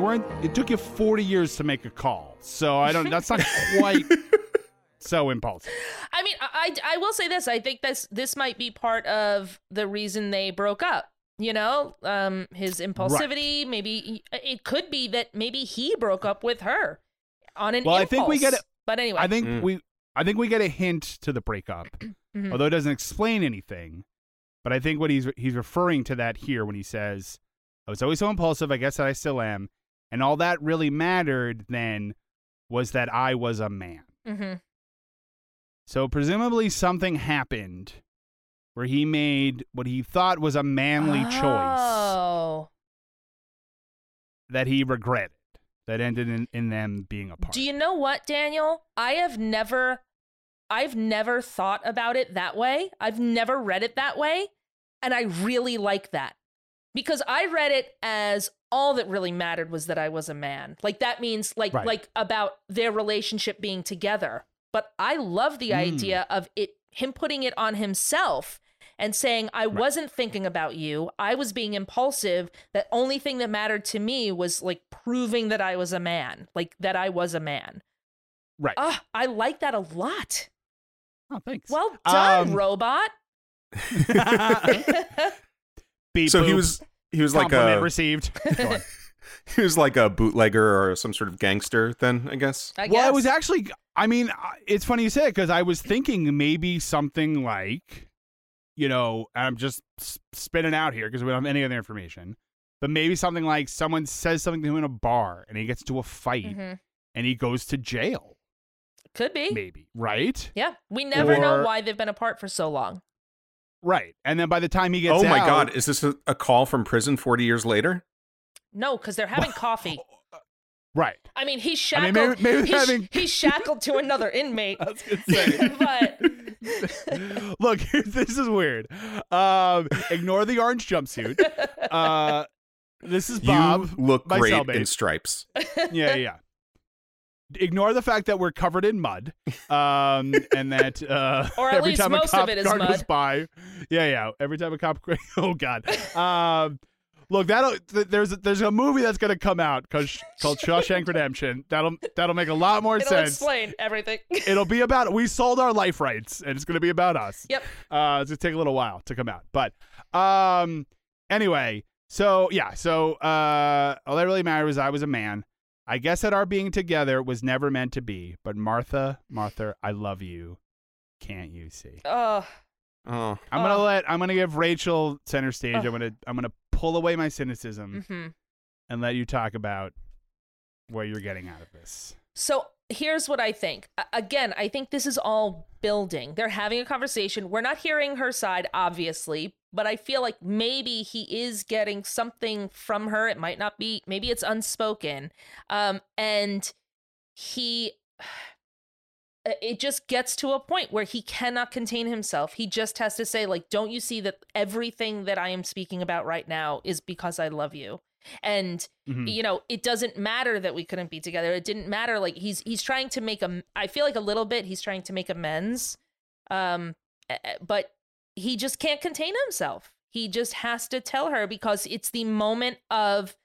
weren't. It took you 40 years to make a call, so I don't. That's not quite so impulsive. I mean, I, I I will say this. I think this this might be part of the reason they broke up. You know, um, his impulsivity. Maybe it could be that maybe he broke up with her on an Well, I think we get it- But anyway, I think Mm. we. I think we get a hint to the breakup, Mhm. although it doesn't explain anything. But I think what he's he's referring to that here when he says, "I was always so impulsive. I guess that I still am." And all that really mattered then was that I was a man. Mhm. So presumably something happened where he made what he thought was a manly choice Oh. that he regretted that ended in, in them being apart. Do you know what, Daniel? I have never I've never thought about it that way. I've never read it that way, and I really like that. Because I read it as all that really mattered was that I was a man. Like that means like Right. like about their relationship being together. But I love the Mm. idea of it him putting it on himself and saying I wasn't thinking about you. I was being impulsive. The only thing that mattered to me was like proving that I was a man, like that I was a man. right. Ah, I like that a lot. oh, thanks. Well done, Um, robot. Beep, So he was he was like compliment a received. He was like a bootlegger or some sort of gangster. Then I guess. I well, guess. it was actually. I mean, it's funny you say it because I was thinking maybe something like, you know, I'm just spinning out here because we don't have any other information, but maybe something like someone says something to him in a bar and he gets into a fight Mhm. and he goes to jail. Could be. Maybe right, Yeah. We never know why they've been apart for so long. Right, and then by the time he gets Oh my out- God! Is this a, a call from prison forty years later? No, because they're having coffee. right. I mean, he's I mean, shackled. maybe- maybe he's, having- he's shackled to another inmate. I was gonna say. but Look, this is weird. Um, ignore the orange jumpsuit. Uh, this is Bob. you look my great cellmate. in stripes. yeah, yeah. Ignore the fact that we're covered in mud, um, and that uh, Or at every least time most a of cop it is car goes mud. by, yeah, yeah. Every time a cop, oh god. Um, look, that'll th- there's there's a movie that's gonna come out called called Shawshank Redemption. That'll that'll make a lot more it'll sense. explain everything. It'll be about we sold our life rights, and it's gonna be about us. Yep. Uh, it's gonna take a little while to come out, but um, anyway, so yeah, so uh, all that really mattered was I was a man. I guess that our being together was never meant to be, but Martha, Martha, I love you. Can't you see? oh, Oh, I'm gonna Oh. let I'm gonna give Rachel center stage. Ugh. I'm gonna I'm gonna pull away my cynicism hmm and let you talk about what you're getting out of this. So here's what I think. Again, I think this is all building. They're having a conversation. We're not hearing her side, obviously, but I feel like maybe he is getting something from her. It might not be, maybe it's unspoken. Um, and he. It just gets to a point where he cannot contain himself. He just has to say, like, don't you see that everything that I am speaking about right now is because I love you? And Mhm. you know it doesn't matter that we couldn't be together it didn't matter like he's he's trying to make a i feel like a little bit he's trying to make amends um but he just can't contain himself he just has to tell her because it's the moment of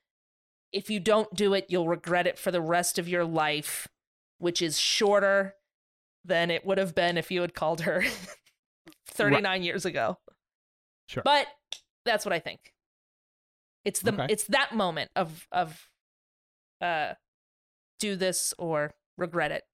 if you don't do it you'll regret it for the rest of your life which is shorter than it would have been if you had called her 39 years ago. Sure. But that's what I think. It's the Okay. it's that moment of of uh do this or regret it.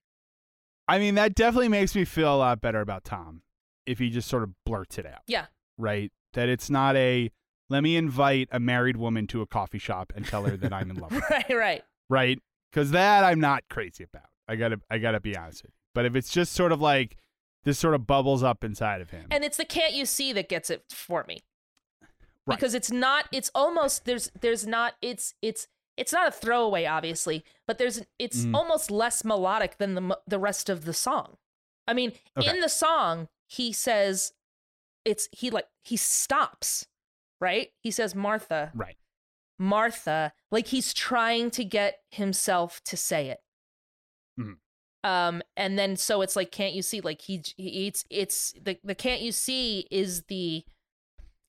I mean, that definitely makes me feel a lot better about Tom if he just sort of blurts it out. Yeah. Right? That it's not a let me invite a married woman to a coffee shop and tell her that I'm in love with her. Right, right. Right? Because that I'm not crazy about. I gotta I gotta be honest with you. But if it's just sort of like this sort of bubbles up inside of him. And it's the can't you see that gets it for me. Right. Because it's not it's almost there's there's not it's it's it's not a throwaway obviously, but there's it's Mhm. almost less melodic than the the rest of the song. I mean, Okay. in the song he says it's he like he stops, right? He says Martha, right. Martha, like he's trying to get himself to say it. Mhm. Um, and then so it's like, can't you see? Like he, he it's it's the the can't you see is the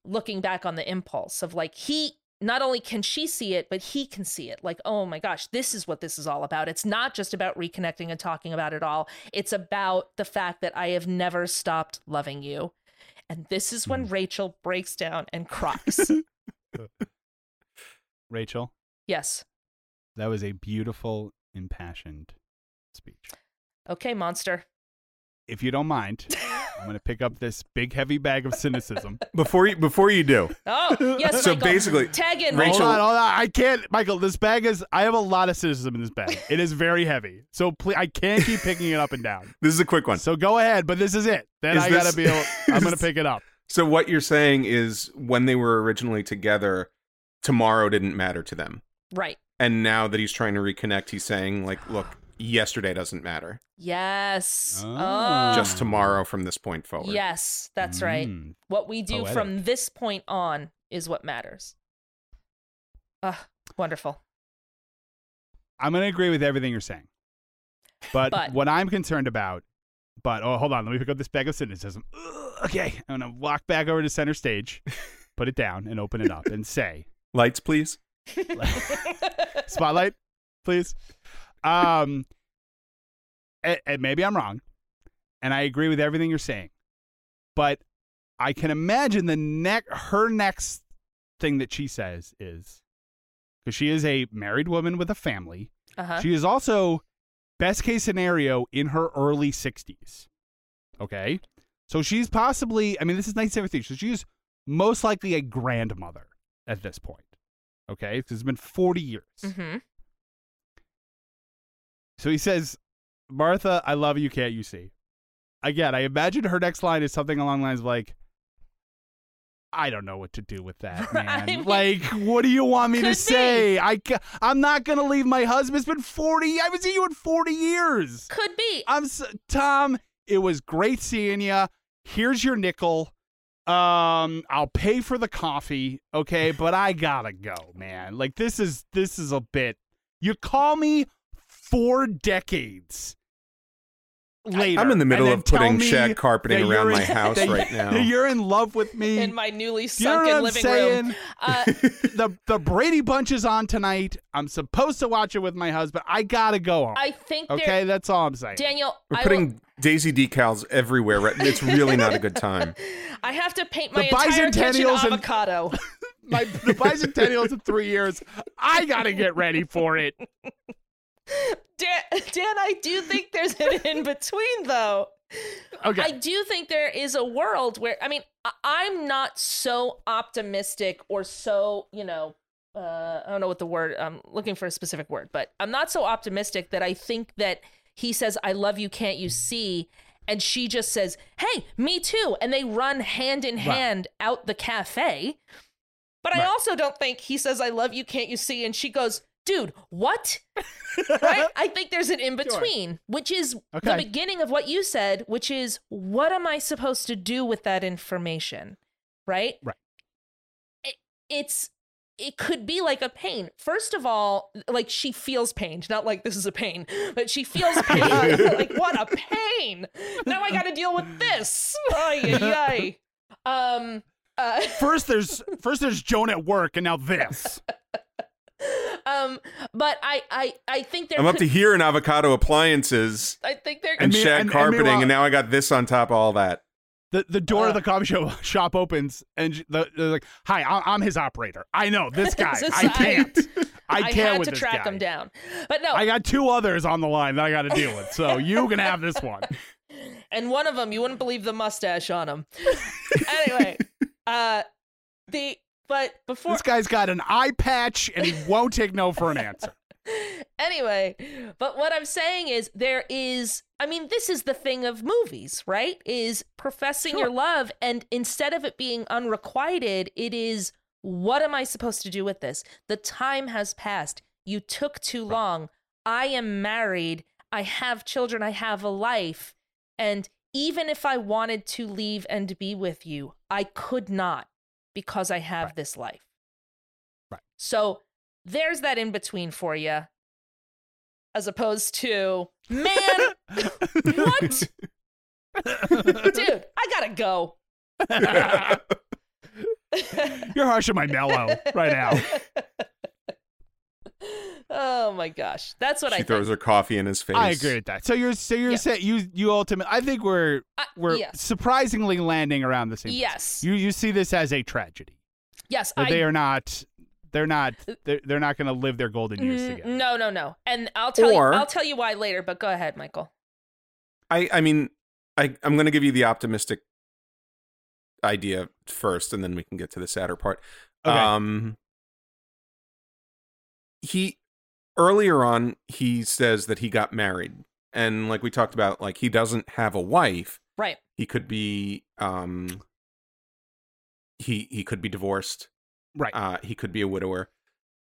looking back on the impulse of like he not only can she see it, but he can see it. Like, oh my gosh, this is what this is all about. It's not just about reconnecting and talking about it all. It's about the fact that I have never stopped loving you. And this is when hmm. Rachel breaks down and cries. Rachel, yes. that was a beautiful, impassioned speech. Okay, monster. If you don't mind, I'm gonna pick up this big heavy bag of cynicism. Before you before you do, Oh, yes, So Michael. basically, tag in Rachel- Hold on, hold on. I can't, Michael. This bag is. I have a lot of cynicism in this bag. It is very heavy, so please, I can't keep picking it up and down. this is a quick one. So go ahead, but this is it. Then Is I this- gotta be. Able, I'm gonna pick it up. So what you're saying is when they were originally together, tomorrow didn't matter to them. Right. And now that he's trying to reconnect, he's saying like, look, yesterday doesn't matter. Yes. Oh. Oh. Just tomorrow from this point forward. Yes, that's right. Mm. What we do Poetic. from this point on is what matters. Ah, wonderful. I'm gonna agree with everything you're saying, but, But- what I'm concerned about. But oh, hold on. Let me pick up this bag of cynicism. Ugh, okay, I'm gonna walk back over to center stage, put it down, and open it up, and say, Lights, please. spotlight, please. Um, and, and maybe I'm wrong, and I agree with everything you're saying, but I can imagine the neck her next thing that she says is because she is a married woman with a family. uh-huh. She is also best case scenario in her early 60s. Okay, so she's possibly. I mean, this is 1973, so she's most likely a grandmother at this point. Okay, because it's been 40 years. hmm So he says, Martha, I love you, can't you see? Again, I imagine her next line is something along the lines of like, I don't know what to do with that, man. I mean, like, what do you want me to be. say? I ca- I'm not gonna leave my husband. It's been 40. I haven't seen you in 40 years. Could be. I'm s Tom. It was great seeing you. Here's your nickel. Um, I'll pay for the coffee, okay? But I gotta go, man. Like this is this is a bit. You call me four decades later. I'm in the middle of putting shag carpeting around you're my house right now. You're in love with me. in my newly Do you know what sunken I'm living saying? room. Uh, the the Brady Bunch is on tonight. I'm supposed to watch it with my husband. I gotta go home. I think okay, that's all I'm saying. Daniel, We're I putting will- Daisy decals everywhere. Right? It's really not a good time. I have to paint The my entire kitchen bicentennials and- avocado. my the bicentennial's in three years. I gotta get ready for it. Dan, Dan, I do think there's an in between though. Okay. I do think there is a world where I mean I'm not so optimistic or so you know uh, I don't know what the word I'm looking for a specific word, but I'm not so optimistic that I think that he says I love you, can't you see? And she just says, "Hey, me too," and they run hand in hand out the cafe. But I also don't think he says I love you, can't you see? And she goes, "Dude, what?" right? I think there's an in between, which is the beginning of what you said, which is what am I supposed to do with that information? Right? Right. It, it's it could be like a pain. First of all, like she feels pain, not like this is a pain, but she feels pain. like what a pain! Now I got to deal with this. Ay ay ay. Um. Uh, First there's first there's Joan at work, and now this. Um, but I, I, I think they're. I'm up to here in avocado appliances I think they're. and And me- shag and- and carpeting, meanwhile- and now I got this on top of all that. The the door of Uh. the coffee shop, shop opens and the, they're like, "Hi, I'm, I'm his operator. I know this guy. This I can't. I I, can't had with to this track guy. him down, but no. I got two others on the line that I got to deal with. So you can have this one. and one of them, you wouldn't believe the mustache on him. anyway, uh, the but before This guy's got an eye patch and he won't take no for an answer. anyway, but what I'm saying is there is I mean this is the thing of movies, right? Is professing your love and instead of it being unrequited, it is what am I supposed to do with this? The time has passed. You took too long. I am married. I have children. I have a life. And even if I wanted to leave and be with you, I could not because I have Right. this life. Right. So there's that in between for you. As opposed to, man, what? Dude, I gotta go. You're harshing my mellow right now. oh my gosh. That's what she I She throws think. her coffee in his face. I agree with that. So you're so you're Yeah. saying you you ultimate. I think we're I- we're yes. surprisingly landing around the same. place. Yes. You you see this as a tragedy. Yes, I they are not. They're not. They're, they're not going to live their golden years Mm, together. No, no, no. And I'll tell Or- you I'll tell you why later, but go ahead, Michael. I, I mean, I, I'm going to give you the optimistic idea first, and then we can get to the sadder part. Okay. Um, he earlier on he says that he got married, and like we talked about, like he doesn't have a wife. Right. He could be um. He he could be divorced. Right. Uh, he could be a widower.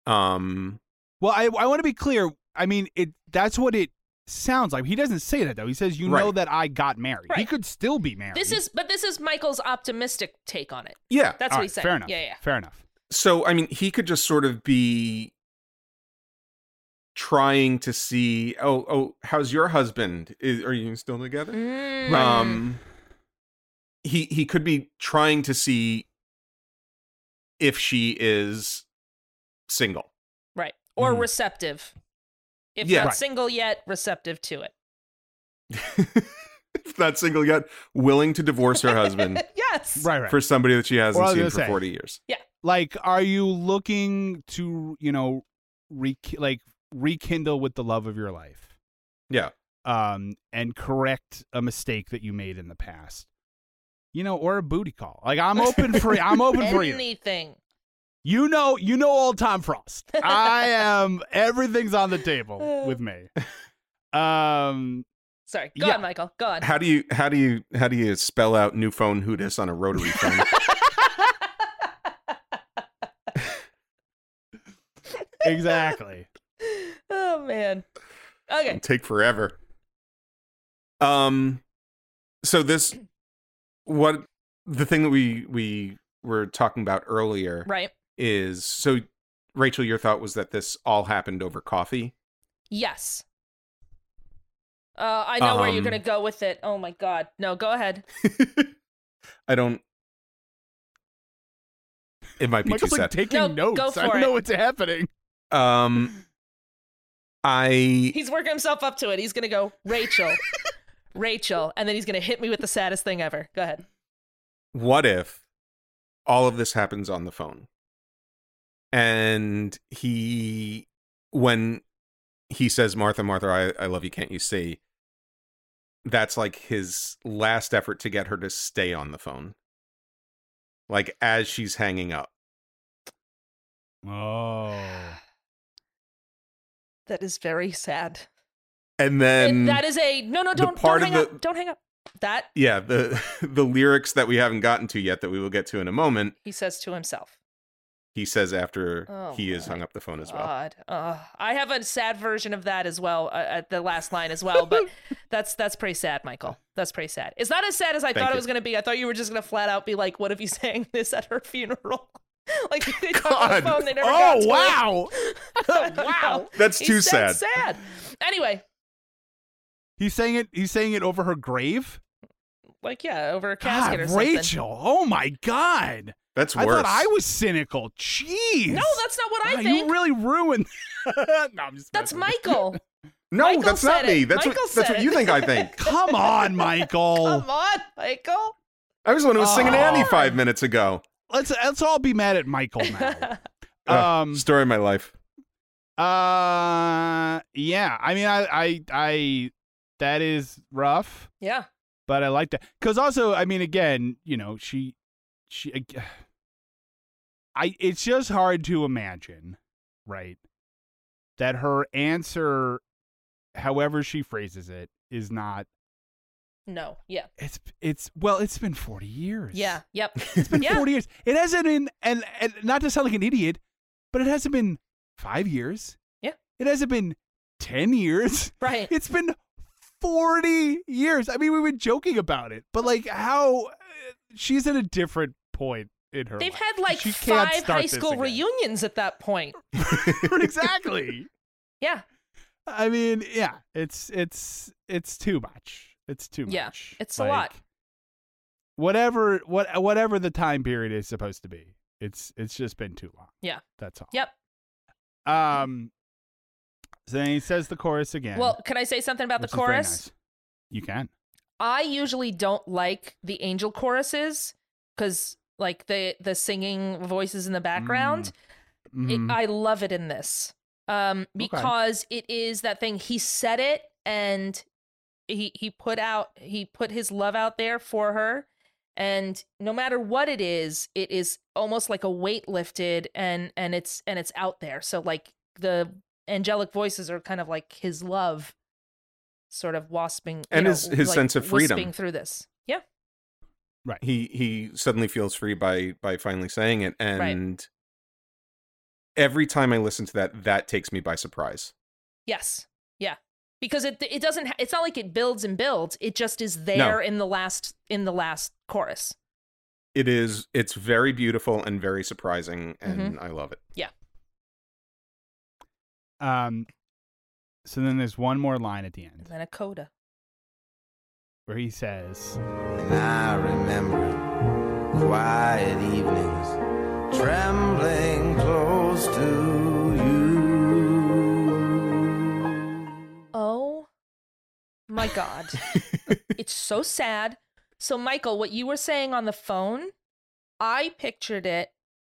Um, Well, I I want to be clear. I mean, it. That's what it sounds like. He doesn't say that though. He says, "You know that I got married." He could still be married. This is but this is Michael's optimistic take on it. yeah. That's All what right, he's saying. Fair enough. Yeah, yeah. Fair enough. so i mean he could just sort of be trying to see oh oh how's your husband Is, are you still together Mm. um he he could be trying to see if she is single Right. Or Mhm. receptive. If Yeah. not Right. single yet, receptive to it. if not single yet willing to divorce her husband yes. Right. Right. for somebody that she hasn't seen for say. 40 years yeah like, are you looking to you know, re- like rekindle with the love of your life? yeah um, and correct a mistake that you made in the past. You know, or a booty call. Like I'm open for I'm open for. Anything. You know, you know old Tom Frost. I am everything's on the table with me. Um Sorry. Go Yeah. on, Michael. Go on. how do you how do you how do you spell out new phone hootis on a rotary phone exactly. oh man. Okay. It'll take forever. Um, so this, what the thing that we we were talking about earlier Right. is so Rachel, your thought was that this all happened over coffee. Yes. Uh, I know where you're Um, gonna go with it. Oh my god. No, go ahead. I don't. It might be Michael's too like sad. taking No, notes. go I don't it. know what's happening. Um, I He's working himself up to it. He's gonna go, Rachel. Rachel. And then he's gonna hit me with the saddest thing ever. Go ahead. what if all of this happens on the phone and he when he says martha martha I, I love you can't you see that's like his last effort to get her to stay on the phone like as she's hanging up Oh. That is very sad. and then And that is a no no don't part don't of hang the- up. Don't hang up. That yeah the the lyrics that we haven't gotten to yet that we will get to in a moment he says to himself. he says after Oh he has hung up the phone as well God, uh, I have a sad version of that as well uh, at the last line as well, but that's that's pretty sad, Michael. That's pretty sad. It's not as sad as I Thank thought you. it was going to be. I thought you were just going to flat out be like, "What if you sang this at her funeral?" like they talked on the phone, they never oh, got Oh to wow. wow, that's too said sad Sad. Anyway, He's saying it he's saying it over her grave? like yeah, over a God, casket or something. Rachel. Oh my God. That's worse. I thought I was cynical. Jeez. No, that's not what I Wow, think. You really ruined. no, I'm just That's messing with you. Michael. no, Michael that's not said me. That's Michael what that's said what you think I think. Come on, Michael. Come on, Michael. I was the one who was singing Oh. Annie five minutes ago. Let's let's all be mad at Michael now. Ugh, um. story of my life. Uh. Yeah. I mean, I I I that is rough, yeah. but I like that because also, I mean, again, you know, she she. I. It's just hard to imagine, right? That her answer, however she phrases it, is not. No. Yeah. It's it's well, it's been forty years. Yeah. Yep. It's been Yeah. 40 years. It hasn't been, and, and not to sound like an idiot, but it hasn't been five years. Yeah. It hasn't been 10 years. Right. It's been 40 years. I mean, we've been joking about it, but like how uh, she's at a different point in her They've life. had like She five high school reunions at that point. exactly. Yeah. I mean, yeah, it's it's it's too much. It's too Yeah, much. it's a lot. Whatever what whatever the time period is supposed to be. It's it's just been too long. Yeah. That's all. Yep. Um so then he says the chorus again. Well, can I say something about the which is very chorus? nice. You can. I usually don't like the angel choruses because like the the singing voices in the background. It, Mhm. I love it in this um, because it is that thing. He said it and he he put out he put his love out there for her, and no matter what it is, it is almost like a weight lifted and and it's and it's out there. So like the angelic voices are kind of like his love, sort of wasping you And know, his- his like sense of freedom. through this. Yeah, right. he he suddenly feels free by by finally saying it and every time i listen to that that takes me by surprise Yes. Yeah. Because it it doesn't it's not like it builds and builds. It just is there in the last in the last chorus. it is it's very beautiful and very surprising and Mm-hmm. i love it Yeah. Um so then there's one more line at the And end then a coda. where he says And I remember quiet evenings, trembling close to my god. it's so sad. So Michael, what you were saying on the phone, I pictured it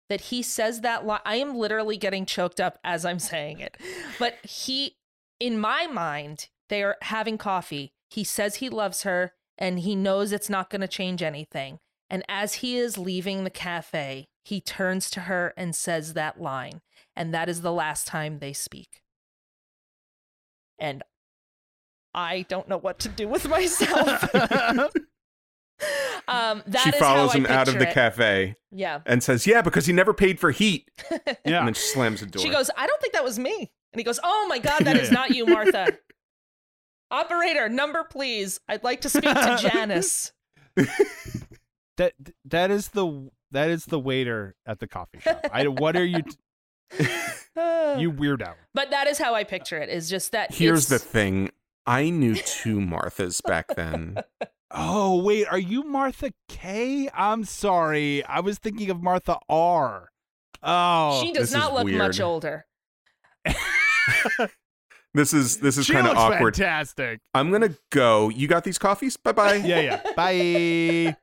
that he says that line. I am literally getting choked up as I'm saying it. But he in my mind, they are having coffee. He says he loves her and he knows it's not going to change anything. And as he is leaving the cafe, he turns to her and says that line. And that is the last time they speak. And I don't know what to do with myself. um, that she is follows how him out of the it. cafe Yeah. and says yeah because he never paid for heat Yeah. and then she slams the door She goes, I don't think that was me. And he goes, Oh my God, that is not you, Martha. Operator, number please. I'd like to speak to Janice. that that is the that is the waiter at the coffee shop. I what are you you weirdo? but that is how I picture it. Is just that here's the thing i knew two marthas back then Oh wait, are you Martha K? I'm sorry, I was thinking of Martha R. Oh, she does not look weird. much older. this is this is kind of looks awkward fantastic. i'm gonna go you got these coffees bye-bye Yeah, yeah. Bye.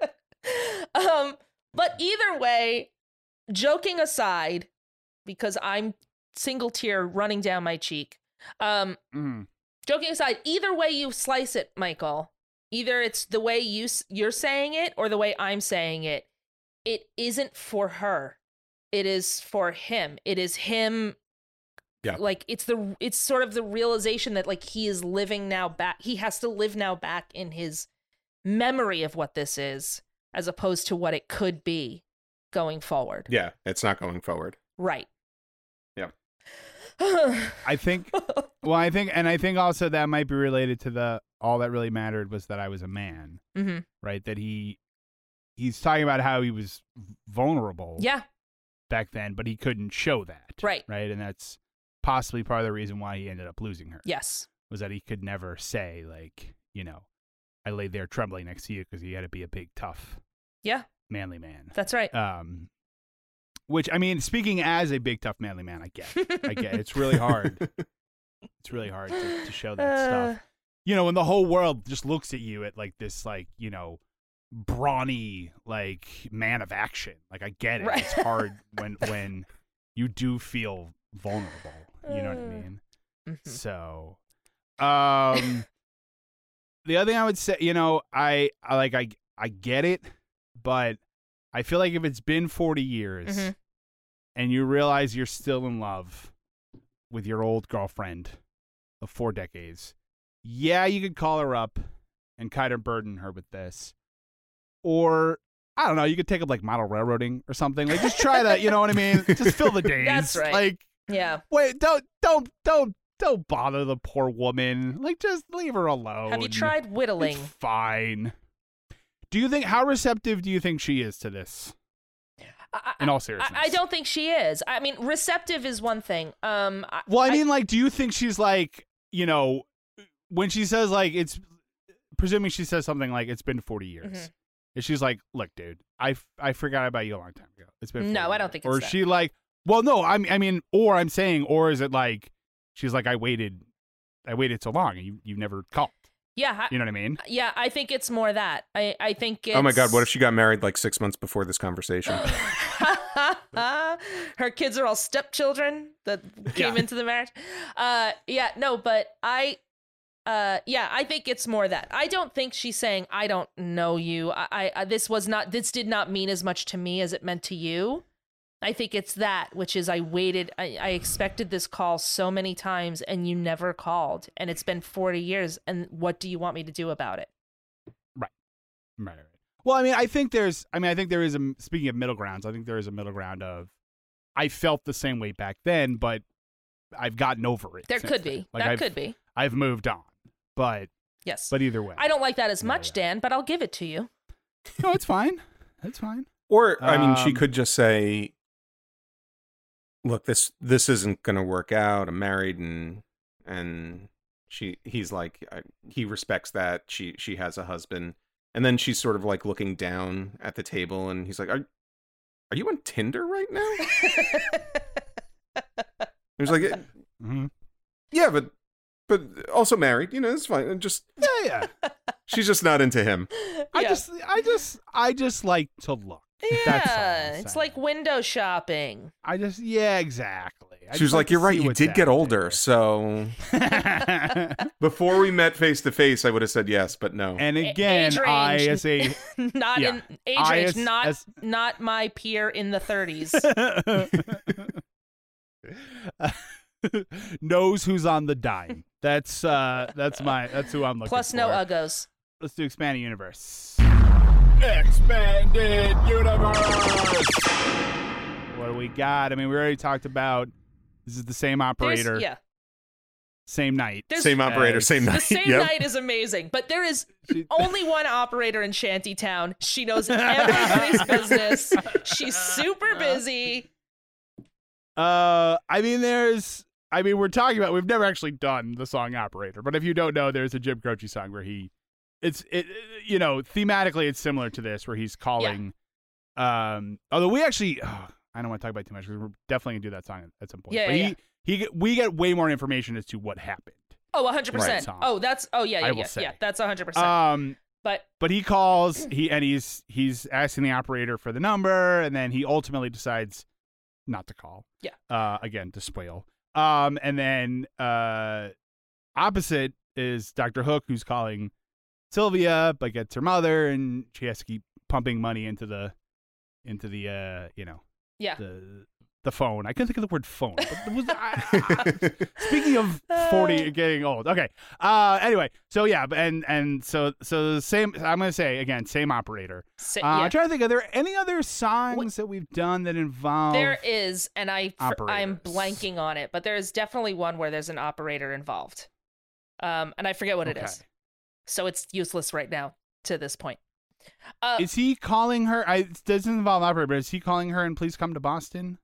um, but either way, joking aside, because I'm single tear running down my cheek. Um, Mhm. Joking aside, either way you slice it, Michael, either it's the way you you're saying it or the way I'm saying it. It isn't for her. It is for him. It is him. Yeah. Like it's the it's sort of the realization that like he is living now back. He has to live now back in his memory of what this is, as opposed to what it could be going forward. yeah it's not going forward Right. I think. Well, I think, and I think also that might be related to the all that really mattered was that I was a man, hmm right? That he he's talking about how he was vulnerable Yeah. back then, but he couldn't show that, Right. Right, and that's possibly part of the reason why he ended up losing her. Yes. was that he could never say like you know I lay there trembling next to you because you had to be a big, tough, Yeah, manly man. that's right. Um, which I mean, speaking as a big, tough, manly man, I get, it. I get. It. It's really hard. It's really hard to, to show that stuff. Uh, You know, when the whole world just looks at you at like this, like you know, brawny like man of action. Like I get it. Right. It's hard when when you do feel vulnerable. You know what I Uh, mean? mhm. So, um, the other thing I would say, you know, I, I like, I, I get it, but I feel like if it's been 40 years Mhm. And you realize you're still in love with your old girlfriend of four decades, yeah, you could call her up and kind of burden her with this. Or, I don't know, you could take up like model railroading or something. Like, just try that, you know what I mean? Just fill the days. That's right. Like, Yeah. Wait, don't don't don't don't bother the poor woman. Like just leave her alone. Have you tried whittling? It's fine. Do you think how receptive do you think she is to this? I, In all seriousness. I don't think she is. I mean, receptive is one thing. Um, I, Well, I mean like do you think she's like, you know, when she says like it's presuming she says something like it's been 40 years. Mhm. And she's like, "Look, dude, I I forgot about you a long time ago. It's been No, 40 I don't think Or it's is that. she like, well, no, I mean I mean or I'm saying or is it like she's like I waited I waited so long and you you never called. Yeah, I, You know what I mean? yeah. I think it's more that. I, I think. It's... Oh my god, what if she got married like six months before this conversation? Her kids are all stepchildren that came Yeah. into the marriage. Uh, yeah, no, but I, uh, yeah, I think it's more that. I don't think she's saying I don't know you. I, I, I this was not. This did not mean as much to me as it meant to you. I think it's that, which is I waited. I, I expected this call so many times, and you never called, and it's been forty years. And what do you want me to do about it? Right, right, right. Well, I mean, I think there's, I mean, I think there is a, speaking of middle grounds, I think there is a middle ground of, I felt the same way back then, but I've gotten over it. There could then. be. Like that I've, could be. I've moved on, but, Yes. but either way. I don't like that as Yeah, much, yeah. Dan, but I'll give it to you. No, it's fine. It's fine. Or I mean, she Um, could just say, "Look, this this isn't going to work out. I'm married, and and she he's like I, he respects that she she has a husband." And then she's sort of like looking down at the table, and he's like, "Are are you on Tinder right now?" He's like, hmm "Yeah, but but also married. You know, it's fine. And just Yeah, yeah. she's just not into him." I just, I just, I just like to look. That's all I'm Yeah, it's like window shopping. I just, yeah, exactly. I She was like, to "You're right. You did get out older, so." Before we met face to face, I would have said yes, but no. and again, age I range. as a not Yeah. in age I range, as- not as- not my peer in the 30s. knows who's on the dime. That's uh that's my that's who I'm looking Plus for. Plus no uggos. Let's do expanding universe. Expanded universe. What do we got? I mean, we already talked about this is the same There's- operator, yeah. same night. There's, same operator, same the night. same Yep. night is amazing, but there is only one operator in Shantytown. She knows everybody's business. She's super busy. Uh, I mean, there's. I mean, we're talking about. We've never actually done the song "Operator," but if you don't know, there's a Jim Croce song where he, it's it, you know, thematically it's similar to this, where he's calling. Um, although we actually, oh, I don't want to talk about it too much because we're definitely gonna do that song at some point. Yeah, but yeah, he he we get way more information as to what happened. Oh, 100%. Right. Oh, that's oh yeah, I yeah, will yeah. say. Yeah, that's 100%. Um, but but he calls he and he's he's asking the operator for the number and then he ultimately decides not to call Yeah. uh again to spoil um and then uh opposite is dr hook who's calling sylvia but gets her mother and she has to keep pumping money into the into the uh you know yeah. the the phone i couldn't think of the word phone but was, I- I- Speaking of 40 Uh. getting old. Okay. Uh anyway, so yeah, but- and and so so the same I'm going to say again, same operator. Sa- Uh, yeah. I'm trying to think are there any other songs that we've done that involve There is, and I fr- I'm blanking on it, but there is definitely one where there's an operator involved, um, and I forget what it is. Okay. So it's useless right now to this point. Uh, Is he calling her? I it doesn't involve operator, but is he calling her and please come to Boston?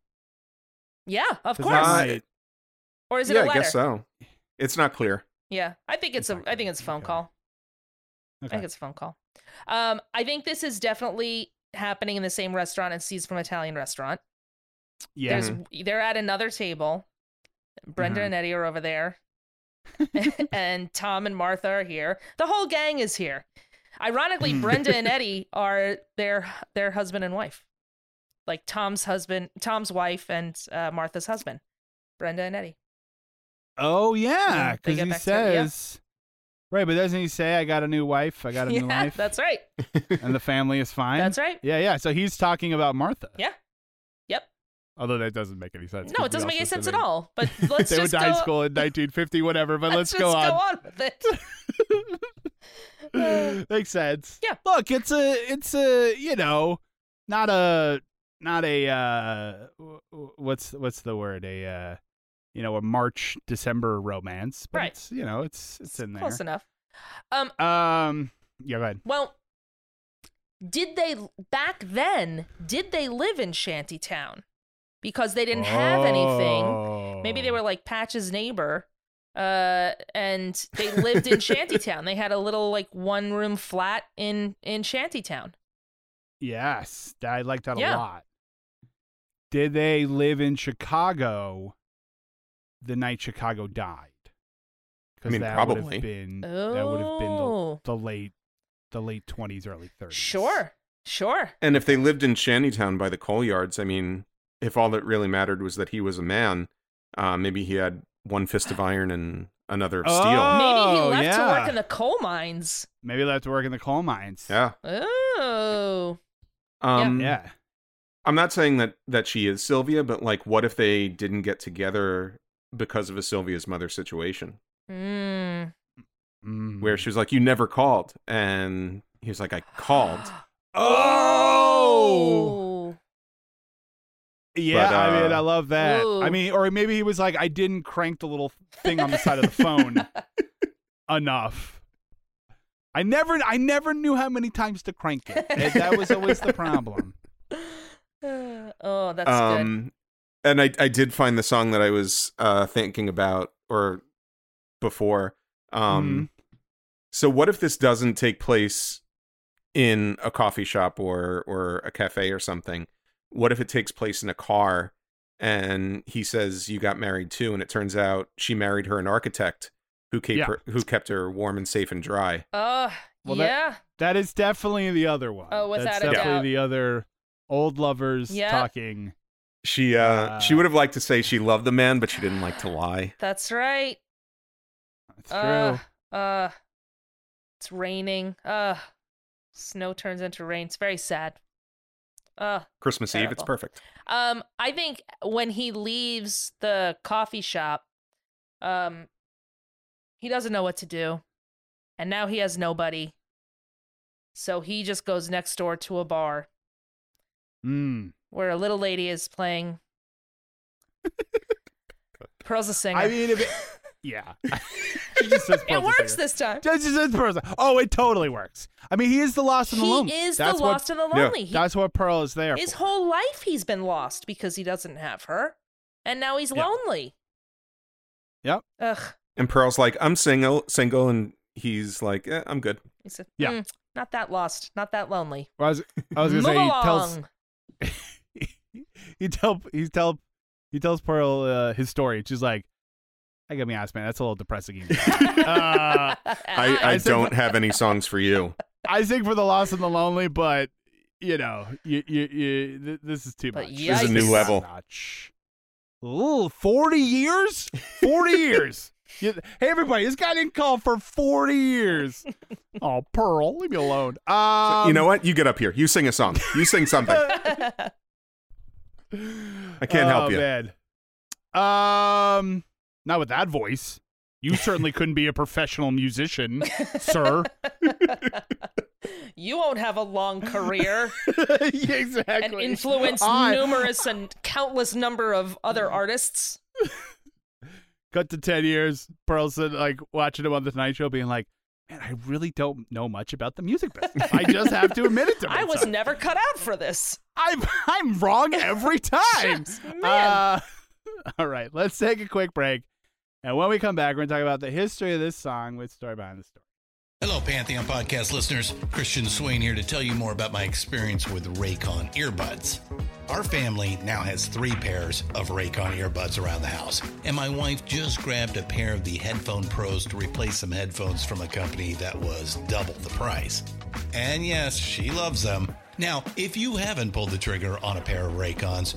yeah, of course. that or is it yeah, a letter? I guess so. It's not clear. Yeah, I think it's, It's a. think it's a phone okay. call. I think it's a phone call. Um, I think this is definitely happening in the same restaurant as Scenes from Italian restaurant. Yeah. There's they're at another table. Brenda Mhm. and Eddie are over there. and Tom and Martha are here. The whole gang is here. Ironically, Hmm. Brenda and Eddie are their their husband and wife. Like Tom's husband, Tom's wife, and uh, Martha's husband, Brenda and Eddie. Oh yeah, because he back together, yeah. says, right, but doesn't he say, "I got a new wife, I got a new yeah, life, that's right. and the family is fine"? That's right. Yeah, yeah. So he's talking about Martha. Yeah. Although that doesn't make any sense. No, it doesn't make any sense at all. But let's they just went to high school in 1950, whatever. But let's, just go on. go on with it. Makes sense. Yeah. Look, it's a, it's a, you know, not a, not a, uh, what's what's the word? A, uh, you know, a March December romance. But Right. It's, you know, it's it's in there. Close enough. Um. Um. Yeah. Go ahead. Well, did they back then? Did they live in Shantytown? Because they didn't have anything. Maybe they Oh. were like Patch's neighbor, uh, and they lived in Shantytown. They had a little like one room flat in in Shantytown. Yes, I like that Yeah. a lot. Did they live in Chicago the night Chicago died? I mean, that would probably. have been Oh, that would have been the, the late the late twenties, early thirties. sure, sure. And if they lived in Shantytown by the coal yards, I mean, if all that really mattered was that he was a man, uh, maybe he had one fist of iron and another of steel. Oh, Maybe he left to work in the coal mines. Maybe they have to work in the coal mines. Yeah. Oh, Um, yeah. I'm not saying that that she is Sylvia, but like, what if they didn't get together because of a Sylvia's mother situation. Mm. where she was like, "You never called," and he was like, "I called." Oh, yeah. But, I mean, uh, I love that. I mean, or maybe he was like, I didn't crank the little thing on the side of the phone enough. I never, I never knew how many times to crank it. And that was always the problem. oh, that's good. um, and I I did find the song that I was uh thinking about or before. Um, so what if this doesn't take place in a coffee shop or or a cafe or something? What if it takes place in a car? And he says you got married too, and it turns out she married her an architect who kept Yeah. her who kept her warm and safe and dry. Oh, Well, that- yeah. That is definitely the other one. Oh, without That's a definitely doubt. the other old lovers Yeah. talking. She uh, she Uh. would have liked to say she loved the man, but she didn't like to lie. That's right. That's true. Uh, uh, it's raining. Uh, snow turns into rain. It's very sad. Uh, Christmas Eve, it's perfect. um, I think when he leaves the coffee shop, um, he doesn't know what to do, and now he has nobody. So he just goes next door to a bar Mm. where a little lady is playing. Pearl's a singer. I mean, if it, yeah, she just says it works singer. this time. Just- just says Pearl's Oh, it totally works. I mean, he is the lost and the lonely. he is that's the what, lost and the yeah, lonely. He- That's what Pearl is there his for. whole life he's been lost because he doesn't have her, and now he's Yeah. lonely. Yep. Ugh. And Pearl's like, I'm single, single, and he's like, eh, I'm good. He said, Yeah. "Mm, not that lost, not that lonely. I was, I was gonna say he tells he tell he tell he tells Pearl uh, his story. She's like, I gotta be honest, man, that's a little depressing. uh, I, I, I don't have any songs for you. I sing for the lost and the lonely, but you know, you you, you th- this is too But much. This is a new level. Much. Ooh, 40 years? 40 years. You- hey, everybody, this guy didn't call for 40 years. Oh, Pearl, leave me alone. Um, you know what? You get up here. You sing a song. You sing something. I can't help oh, you. Man. Um, not with that voice. You certainly couldn't be a professional musician, sir. you won't have a long career exactly. and influence I- numerous and countless number of other artists. Cut to 10 years. Pearlson, like, watching him on the Tonight Show, being like, man, I really don't know much about the music business. I just have to admit it to myself. I was never cut out for this. I'm, I'm wrong every time. Yes, man. Uh, all right, let's take a quick break. And when we come back, we're going to talk about the history of this song with Story Behind the Story. Hello, Pantheon podcast listeners. Christian Swain here to tell you more about my experience with Raycon earbuds. Our family now has three pairs of Raycon earbuds around the house, and my wife just grabbed a pair of the Headphone Pros to replace some headphones from a company that was double the price. And yes, she loves them. Now, if you haven't pulled the trigger on a pair of Raycons,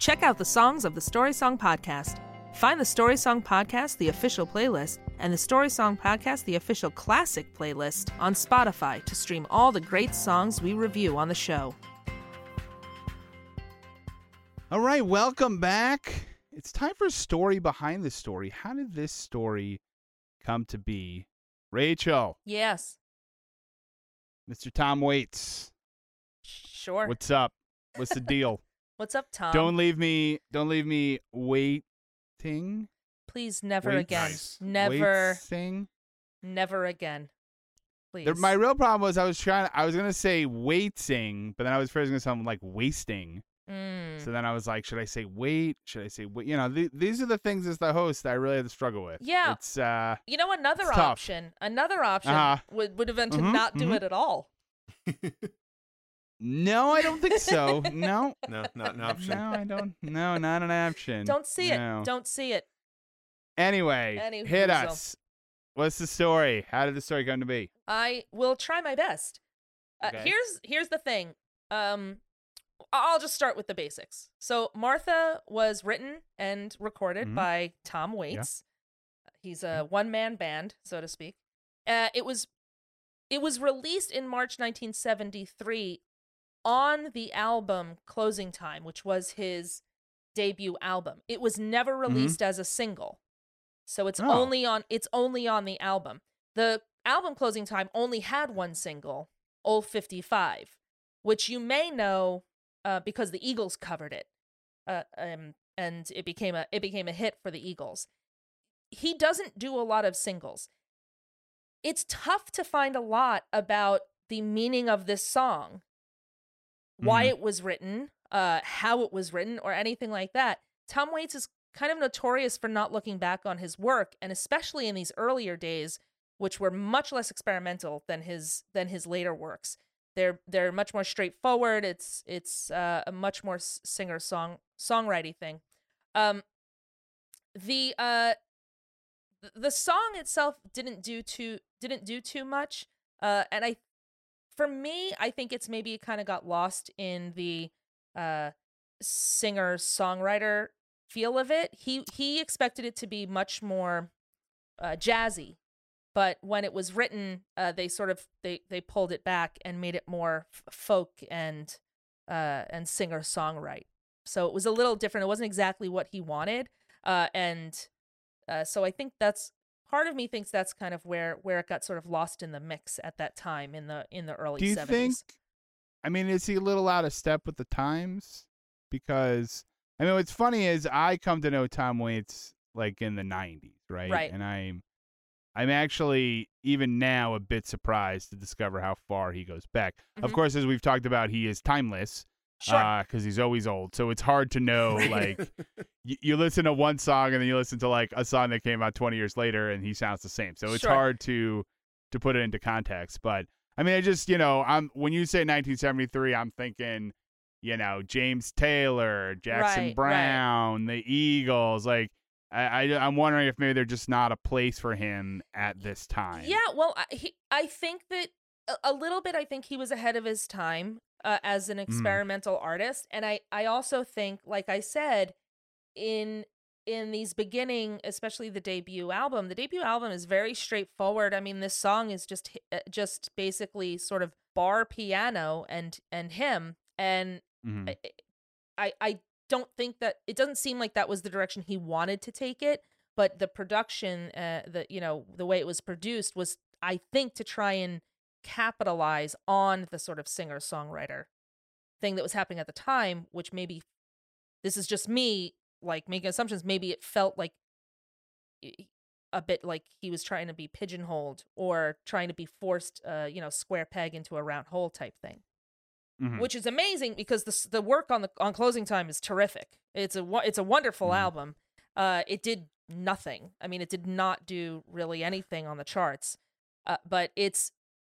Check out the songs of the Story Song Podcast. Find the Story Song Podcast, the official playlist, and the Story Song Podcast, the official classic playlist on Spotify to stream all the great songs we review on the show. All right, welcome back. It's time for a story behind the story. How did this story come to be? Rachel, Yes, Mr. Tom Waits, sure. what's up? What's the deal? What's up, Tom? don't leave me. Don't leave me waiting. Please never Wait- again. Nice. Never, Waiting. never again. Please. My real problem was I was trying. I was gonna say waiting, but then I was first gonna sound like wasting. Mm. So then I was like, should I say wait? Should I say wait? You know, th- these are the things as the host that I really have to struggle with. Yeah. It's uh. You know, another It's tough. option. Another option Uh-huh. would would have been to Mhm, not do mhm. it at all. No, I don't think so. no. No, not an option. No, I don't. No, not an option. Don't see No. it. Don't see it. Anyway, Any hit whoozle. us. What's the story? How did the story come to be? I will try my best. Uh, Okay. Here's here's the thing. Um, I- I'll just start with the basics. So Martha was written and recorded Mhm. by Tom Waits. Yeah. He's a one man band, so to speak. Uh, it was it was released in March 1973 on the album Closing Time, which was his debut album. It was never released as a single. So it's Oh. only on it's only on the album. The album Closing Time only had one single, Old 55, which you may know uh, because the Eagles covered it. Uh, um, and it became a it became a hit for the Eagles. He doesn't do a lot of singles. It's tough to find a lot about the meaning of this song, why Mhm. it was written, uh, how it was written, or anything like that. Tom Waits is kind of notorious for not looking back on his work, and especially in these earlier days, which were much less experimental than his than his later works. They're they're much more straightforward. It's it's uh, a much more singer song songwriting thing. Um, the uh, the song itself didn't do too didn't do too much. Uh, and I, for me, I think it's maybe kind of got lost in the uh singer songwriter feel of it. He he expected it to be much more uh, jazzy, but when it was written, uh, they sort of they they pulled it back and made it more f- folk and uh, and singer songwrite. So it was a little different. It wasn't exactly what he wanted, uh, and uh, so I think that's part of me thinks that's kind of where where it got sort of lost in the mix at that time in the in the early Do you 70s. think? I mean, is he a little out of step with the times? Because I mean, what's funny is I come to know Tom Waits like in the '90s, right? Right. And I'm, I'm actually even now a bit surprised to discover how far he goes back. Of Mhm. course, as we've talked about, he is timeless. Sure. Uh, because he's always old. So it's hard to know. Like you, you listen to one song and then you listen to like a song that came out 20 years later and he sounds the same. So it's Sure. hard to to put it into context. But I mean, I just you know, I'm when you say 1973, I'm thinking, you know, James Taylor, Jackson Right, right. Brown, the Eagles. Like I, I I'm wondering if maybe they're just not a place for him at this time. Yeah, well, I, he, I think that a, a little bit. I think he was ahead of his time uh, as Mm. an experimental artist, and I, I also think, like I said, in in these beginning, especially the debut album, the debut album is very straightforward. I mean, this song is just uh, just basically sort of bar piano and and him, and Mhm. I, I I don't think that it doesn't seem like that was the direction he wanted to take it but the production uh the you know the way it was produced was i think to try and capitalize on the sort of singer songwriter thing that was happening at the time which maybe this is just me like making assumptions maybe it felt like a bit like he was trying to be pigeonholed or trying to be forced uh you know square peg into a round hole type thing Mhm. which is amazing because the the work on the on closing time is terrific. It's a it's a wonderful Mhm. album. Uh, it did nothing. I mean, it did not do really anything on the charts. Uh, but it's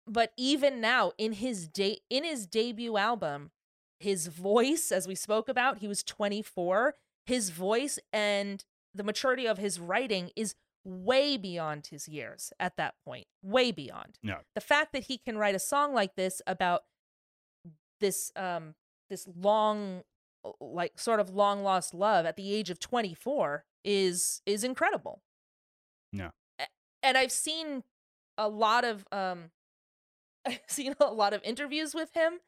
but even now in his day in his debut album, his voice, as we spoke about, he was 24. His voice and the maturity of his writing is way beyond his years at that point. Way beyond No. the fact that he can write a song like this about this um this long like sort of long lost love at the age of 24 is is incredible Yeah. A- and i've seen a lot of um i've seen a lot of interviews with him.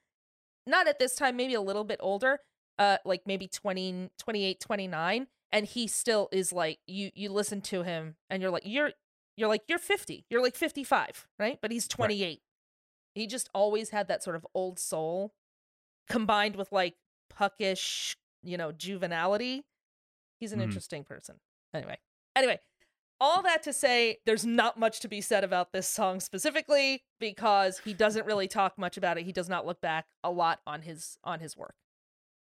Not at this time maybe a little bit older uh like maybe 20 28 29 and he still is like you you listen to him and you're like you're you're like you're 50 you're like 55 right? But he's 28 he just always had that sort of old soul combined with like puckish you know juvenility. He's an Mhm. interesting person. Anyway anyway all that to say there's not much to be said about this song specifically because he doesn't really talk much about it he does not look back a lot on his on his work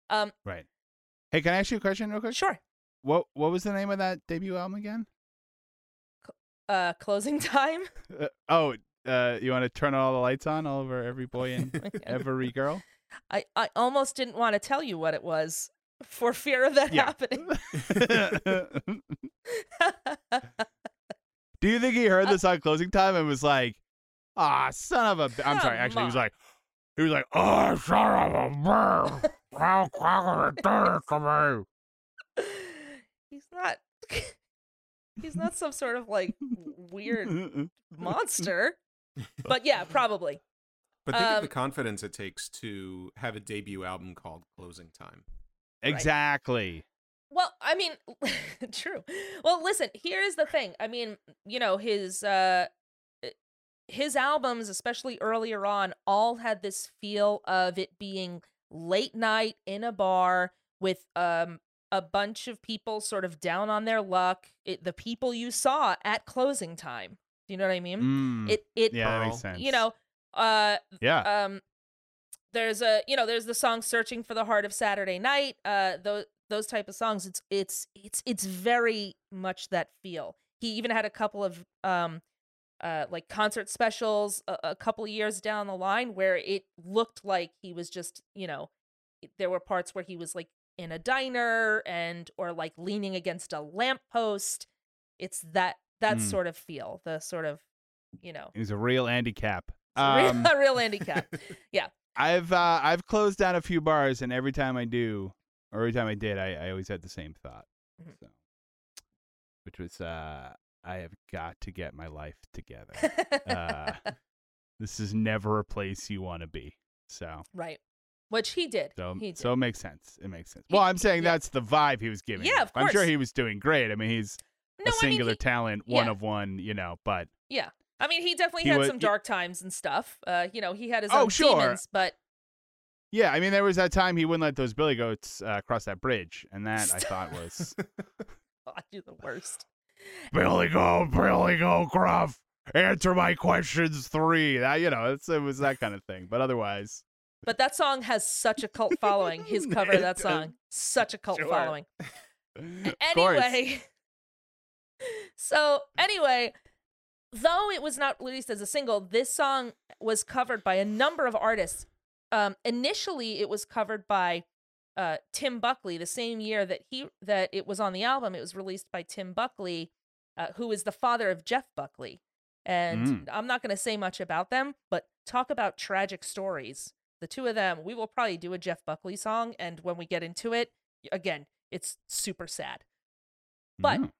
um Right. Hey, can I ask you a question real quick? sure What What was the name of that debut album again? uh closing time Uh, oh, uh, you want to turn all the lights on all over every boy and every girl? i i almost didn't want to tell you what it was for fear of that Yeah. happening Do you think he heard Uh, this on closing time and was like, "Ah, son of a"? b-" I'm sorry. Come Actually, he was like, he was like, "Oh, son of a bitch! How could you do this to he's not he's not some sort of like weird monster but yeah probably But think of Um, the confidence it takes to have a debut album called Closing Time. Exactly. well i mean true well listen here's the thing i mean you know his uh his albums especially earlier on all had this feel of it being late night in a bar with um a bunch of people sort of down on their luck it, the people you saw at closing time do you know what i mean Mm, it it yeah, that makes sense. you know uh Yeah. um there's a you know there's the song searching for the heart of saturday night uh those those type of songs. It's it's it's it's very much that feel. He even had a couple of um uh like concert specials a, a couple of years down the line where it looked like he was just you know there were parts where he was like in a diner and or like leaning against a lamppost it's that that Mm. sort of feel the sort of you know He was a real Andy Capp. a real- Um, a real handicap I've uh, I've closed down a few bars, and every time I do, or every time I did, I, I always had the same thought. Mhm. So, which was, uh, I have got to get my life together. Uh, this is never a place you want to be. So, right. Which he did. so, he did. so it makes sense. It makes sense. He- Well, I'm saying yeah. that's the vibe he was giving. Yeah, of I'm sure he was doing great. I mean, he's no, a singular I mean, talent, one yeah. of one, you know. But yeah. I mean, he definitely He had was- some dark times and stuff. Uh, you know, he had his Oh, own sure. demons, but yeah, I mean, there was that time he wouldn't let those billy goats uh, cross that bridge, and that I thought was God, you're the worst. Billy Goat, Billy Goat, Gruff. Answer my questions three. That you know, it's, it was that kind of thing. But otherwise, but that song has such a cult following. His cover of that song, such a cult Sure. following. Anyway, so anyway, though it was not released as a single, this song was covered by a number of artists. Um, initially, it was covered by uh, Tim Buckley. The same year that he that it was on the album, it was released by Tim Buckley, uh, who is the father of Jeff Buckley. And Mm. I'm not going to say much about them, but talk about tragic stories. The two of them, we will probably do a Jeff Buckley song, and when we get into it, again, it's super sad. But Mm.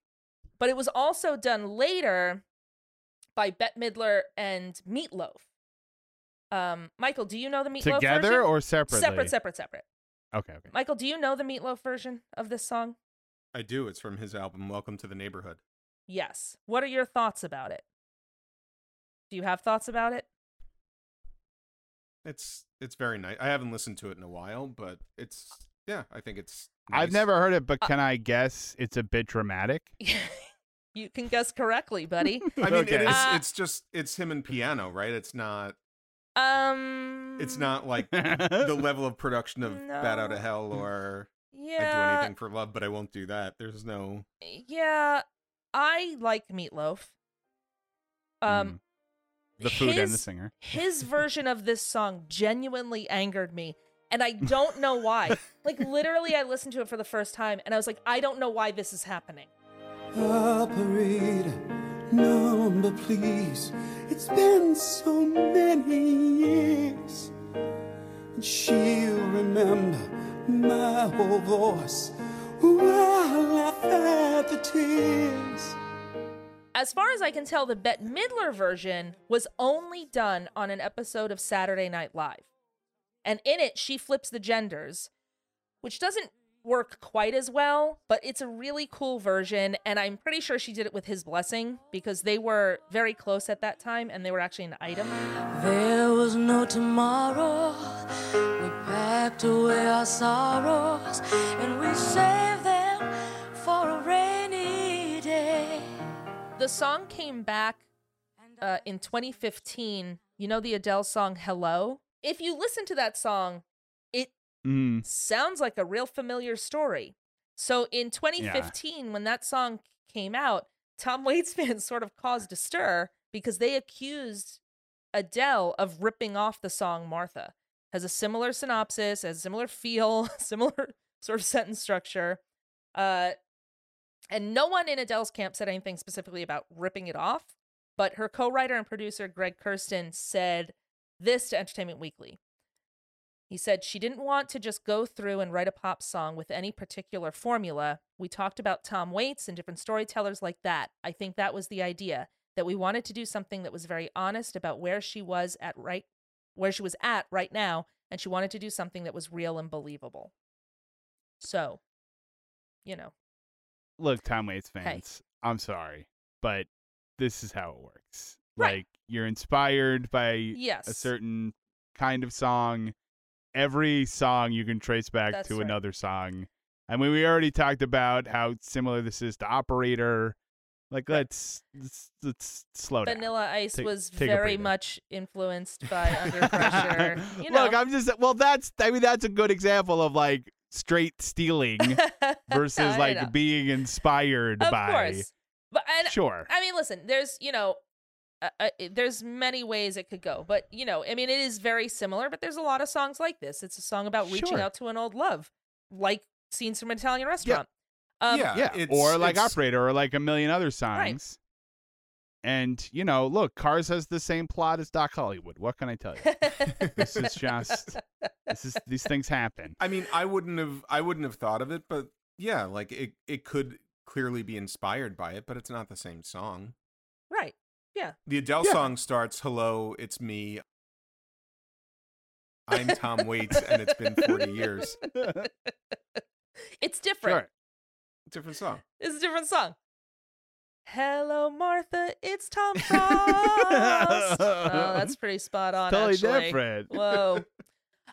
but it was also done later by Bette Midler and Meatloaf. Um, Michael, do you know the Meatloaf version? Together version? or separately? separate, separate, separate. Okay, okay. Michael, do you know the Meatloaf version of this song? I do. It's from his album Welcome to the Neighborhood. Yes. What are your thoughts about it? Do you have thoughts about it? It's it's very nice. I haven't listened to it in a while, but it's yeah, I think it's I've never heard it, but Uh, can I guess it's a bit dramatic? you can guess correctly, buddy. I mean, Okay. it is. Uh, it's just it's him and piano, right? It's not. Um, It's not like the level of production of Bat Out of Hell or "Yeah." I do anything for love, but I won't do that. There's no. yeah. I like Meatloaf. Um, Mm. the food and the singer. his version of this song genuinely angered me and i don't know why like literally i listened to it for the first time and i was like i don't know why this is happening Operator, number please. It's been so many years. And she'll remember my whole voice while I at the tears. as far as i can tell the bette midler version was only done on an episode of saturday night live and in it she flips the genders which doesn't work quite as well but it's a really cool version and i'm pretty sure she did it with his blessing because they were very close at that time and they were actually an item There was no tomorrow. We packed away our sorrows and we saved them for a rainy day. the song came back uh, in 2015. You know the Adele song "Hello." If you listen to that song, Mm. sounds like a real familiar story. So in 2015, when that song came out, Tom Waits fans sort of caused a stir because they accused Adele of ripping off the song "Martha." Has a similar synopsis, has a similar feel, similar sort of sentence structure. Uh, and no one in Adele's camp said anything specifically about ripping it off, but her co writer and producer, Greg Kurstin, said this to Entertainment Weekly. He said she didn't want to just go through and write a pop song with any particular formula. We talked about Tom Waits and different storytellers like that. I think that was the idea that we wanted to do something that was very honest about where she was at right where she was at right now and she wanted to do something that was real and believable. So, you know, Look, Tom Waits Hey. fans, I'm sorry, but this is how it works. Right. Like you're inspired by yes. a certain kind of song. Every song you can trace back That's to right. another song. I mean, we already talked about how similar this is to Operator. Like, let's let's, let's slow down. Vanilla Ice Take- was take very much influenced by Under Pressure. You know. Look, I'm just well. That's I mean, that's a good example of like straight stealing versus like being inspired of by. course. But and Sure. I mean, listen, there's you know, uh, uh, there's many ways it could go, but you know, I mean, it is very similar. But there's a lot of songs like this. It's a song about reaching Sure. out to an old love, like scenes from an Italian restaurant. Um, yeah, yeah, it's- or like it's- Operator, or like a million other songs. Right. And you know, look, Cars has the same plot as Doc Hollywood. What can I tell you? this is just this is these things happen. I mean, I wouldn't have I wouldn't have thought of it, but yeah, like it it could clearly be inspired by it, but it's not the same song. Right. The Adele Yeah. song starts, "Hello, it's me. I'm Tom Waits, and it's been 40 years." It's different. Sure. Different song. It's a different song. Hello, Martha. It's Tom Frost. oh, that's pretty spot on. totally actually. different. Whoa.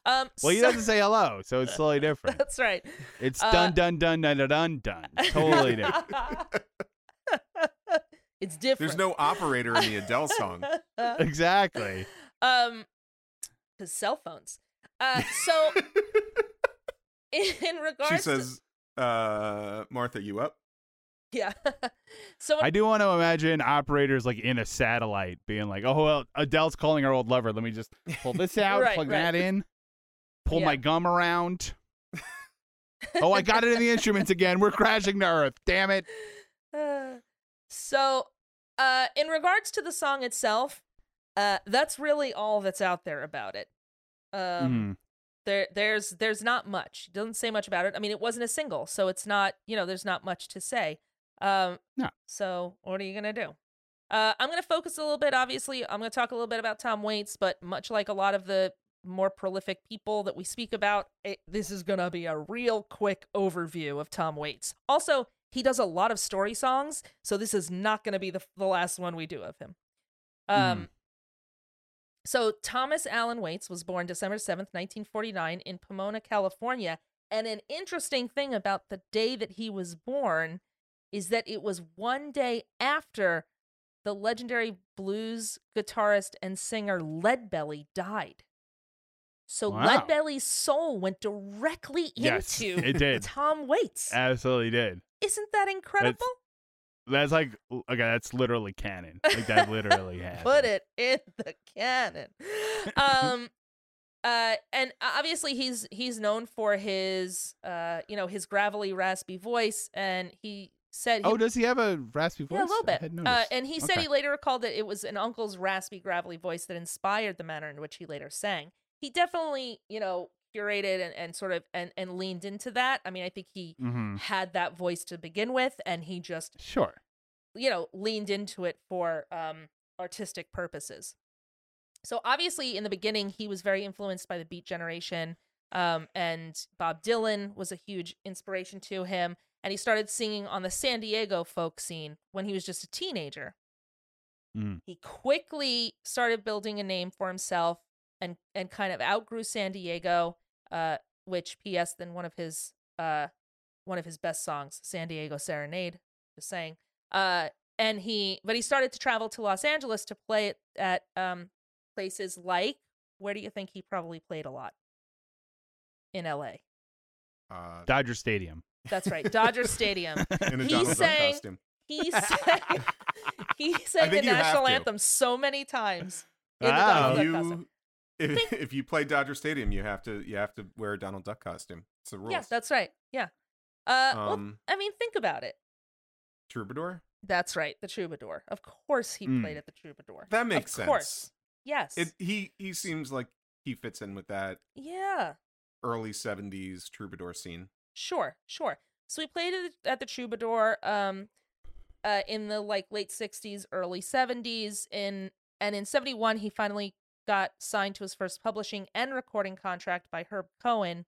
Um. Well, he so- doesn't say hello, so it's totally different. That's right. It's Uh, dun dun dun dun dun dun dun. Totally different. It's different. There's no operator in the Adele song. exactly. um, because cell phones. Uh, so in regards, she to- says, uh, "Martha, you up?" yeah. so I do want to imagine operators like in a satellite being like, "Oh well, Adele's calling her old lover. Let me just pull this out, Right, plug right. that in, pull Yeah. my gum around. oh, I got it in the instruments again. We're crashing to Earth. Damn it! Uh, so, uh, in regards to the song itself, uh, that's really all that's out there about it. Um, Mhm. there, there's, there's not much. It doesn't say much about it. I mean, it wasn't a single, so it's not, you know, there's not much to say. Um, No. So, what are you gonna do? Uh, I'm gonna focus a little bit. Obviously, I'm gonna talk a little bit about Tom Waits, but much like a lot of the more prolific people that we speak about, it, this is gonna be a real quick overview of Tom Waits. Also, he does a lot of story songs, so this is not gonna be the the last one we do of him. Um. So Thomas Allen Waits was born December 7th, 1949 in Pomona, California. And an interesting thing about the day that he was born is that it was one day after the legendary blues guitarist and singer Leadbelly died. So Wow. Leadbelly's soul went directly Yes, into it did. Tom Waits. Absolutely did. Isn't that incredible? That's like okay. That's literally canon. Like that literally happened. Put it in the canon. Um uh and obviously he's he's known for his uh you know his gravelly raspy voice and he said he, Oh, does he have a raspy voice? yeah, a little bit. Uh, and he said Okay. he later recalled that it was an uncle's raspy, gravelly voice that inspired the manner in which he later sang. He definitely, you know, curated and, and sort of and, and leaned into that. I mean, I think he Mhm. had that voice to begin with, and he just Sure. you know leaned into it for um artistic purposes so obviously in the beginning he was very influenced by the beat generation um and bob dylan was a huge inspiration to him and he started singing on the san diego folk scene when he was just a teenager Mhm. he quickly started building a name for himself and and kind of outgrew san diego uh which ps then one of his uh one of his best songs san diego serenade just saying uh and he but he started to travel to los angeles to play it at um places like where do you think he probably played a lot in la Uh, Dodger Stadium. that's right dodger stadium in a he Donald Duck sang- costume. he sang he sang the think you have national anthem so many times in the Wow. Donald Duck you, costume. If, if you play Dodger Stadium, you have to you have to wear a Donald Duck costume. It's the rules. yeah that's right yeah uh well, um, i mean think about it Troubadour. that's right the troubadour of course he Mm. played at the troubadour That makes of course sense. yes It he he seems like he fits in with that yeah early '70s troubadour scene. Sure, sure. So he played at the, at the Troubadour um uh in the like late 60s, early 70s in and in 71 he finally got signed to his first publishing and recording contract by Herb Cohen.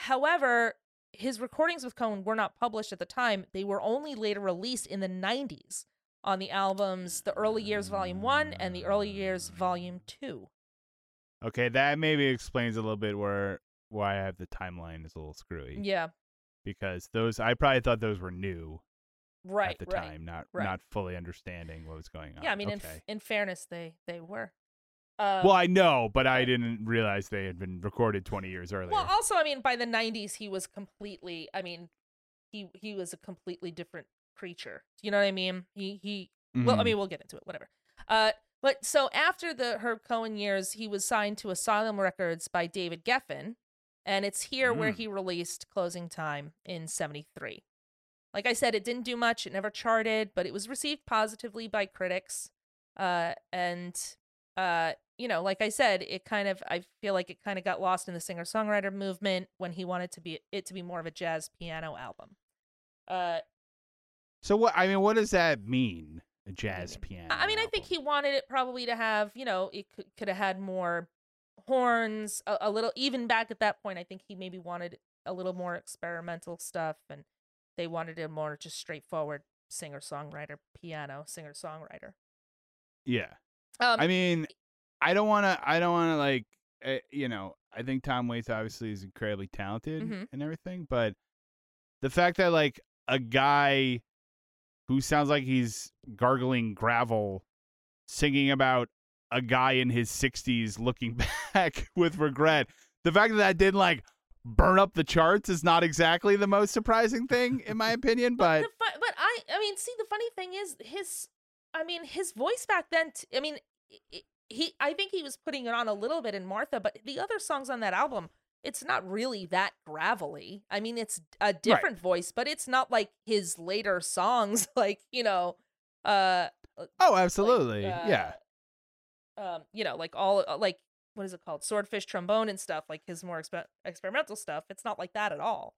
However, his recordings with Cohen were not published at the time. They were only later released in the 90s on the albums The Early Years Volume 1 and The Early Years Volume 2. Okay, that maybe explains a little bit where why I have the timeline is a little screwy. Yeah, Because those I probably thought those were new right, at the right. time, not right. not fully understanding what was going on. Yeah, I mean in okay. f- in fairness they they were. Um, well, I know, but I didn't realize they had been recorded 20 years earlier. Well, also, I mean, by the '90s, he was completely. I mean, he he was a completely different creature. You know what I mean? He he. Well, I Mhm. mean, we'll get into it. Whatever. Uh, but so after the Herb Cohen years, he was signed to Asylum Records by David Geffen, and it's here where Mm. he released "Closing Time" in '73. Like I said, it didn't do much. It never charted, but it was received positively by critics. Uh, and uh, you know, like I said, it kind of I feel like it kind of got lost in the singer songwriter movement when he wanted to be it to be more of a jazz piano album. Uh, so what I mean, what does that mean? A jazz piano. I mean, I think he wanted it probably to have, you know, it could, could have had more horns, a, a little, even back at that point, I think he maybe wanted a little more experimental stuff and they wanted a more just straightforward singer songwriter, piano singer songwriter. Yeah. Um, I mean, I don't want to. I don't want to like. Uh, you know, I think Tom Waits obviously is incredibly talented Mhm. and everything, but the fact that like a guy who sounds like he's gargling gravel, singing about a guy in his 60s looking back with regret. The fact that that didn't like burn up the charts is not exactly the most surprising thing, in my opinion. But the fu- but I I mean, see, the funny thing is his. I mean, his voice back then. T- I mean, he. I think he was putting it on a little bit in Martha, but the other songs on that album, it's not really that gravelly. I mean, it's a different voice, but it's not like his later songs, like you know, uh, oh, like, absolutely, uh, yeah. um, you know, like all uh, like what is it called, swordfish trombone and stuff, like his more exper- experimental stuff. It's not like that at all.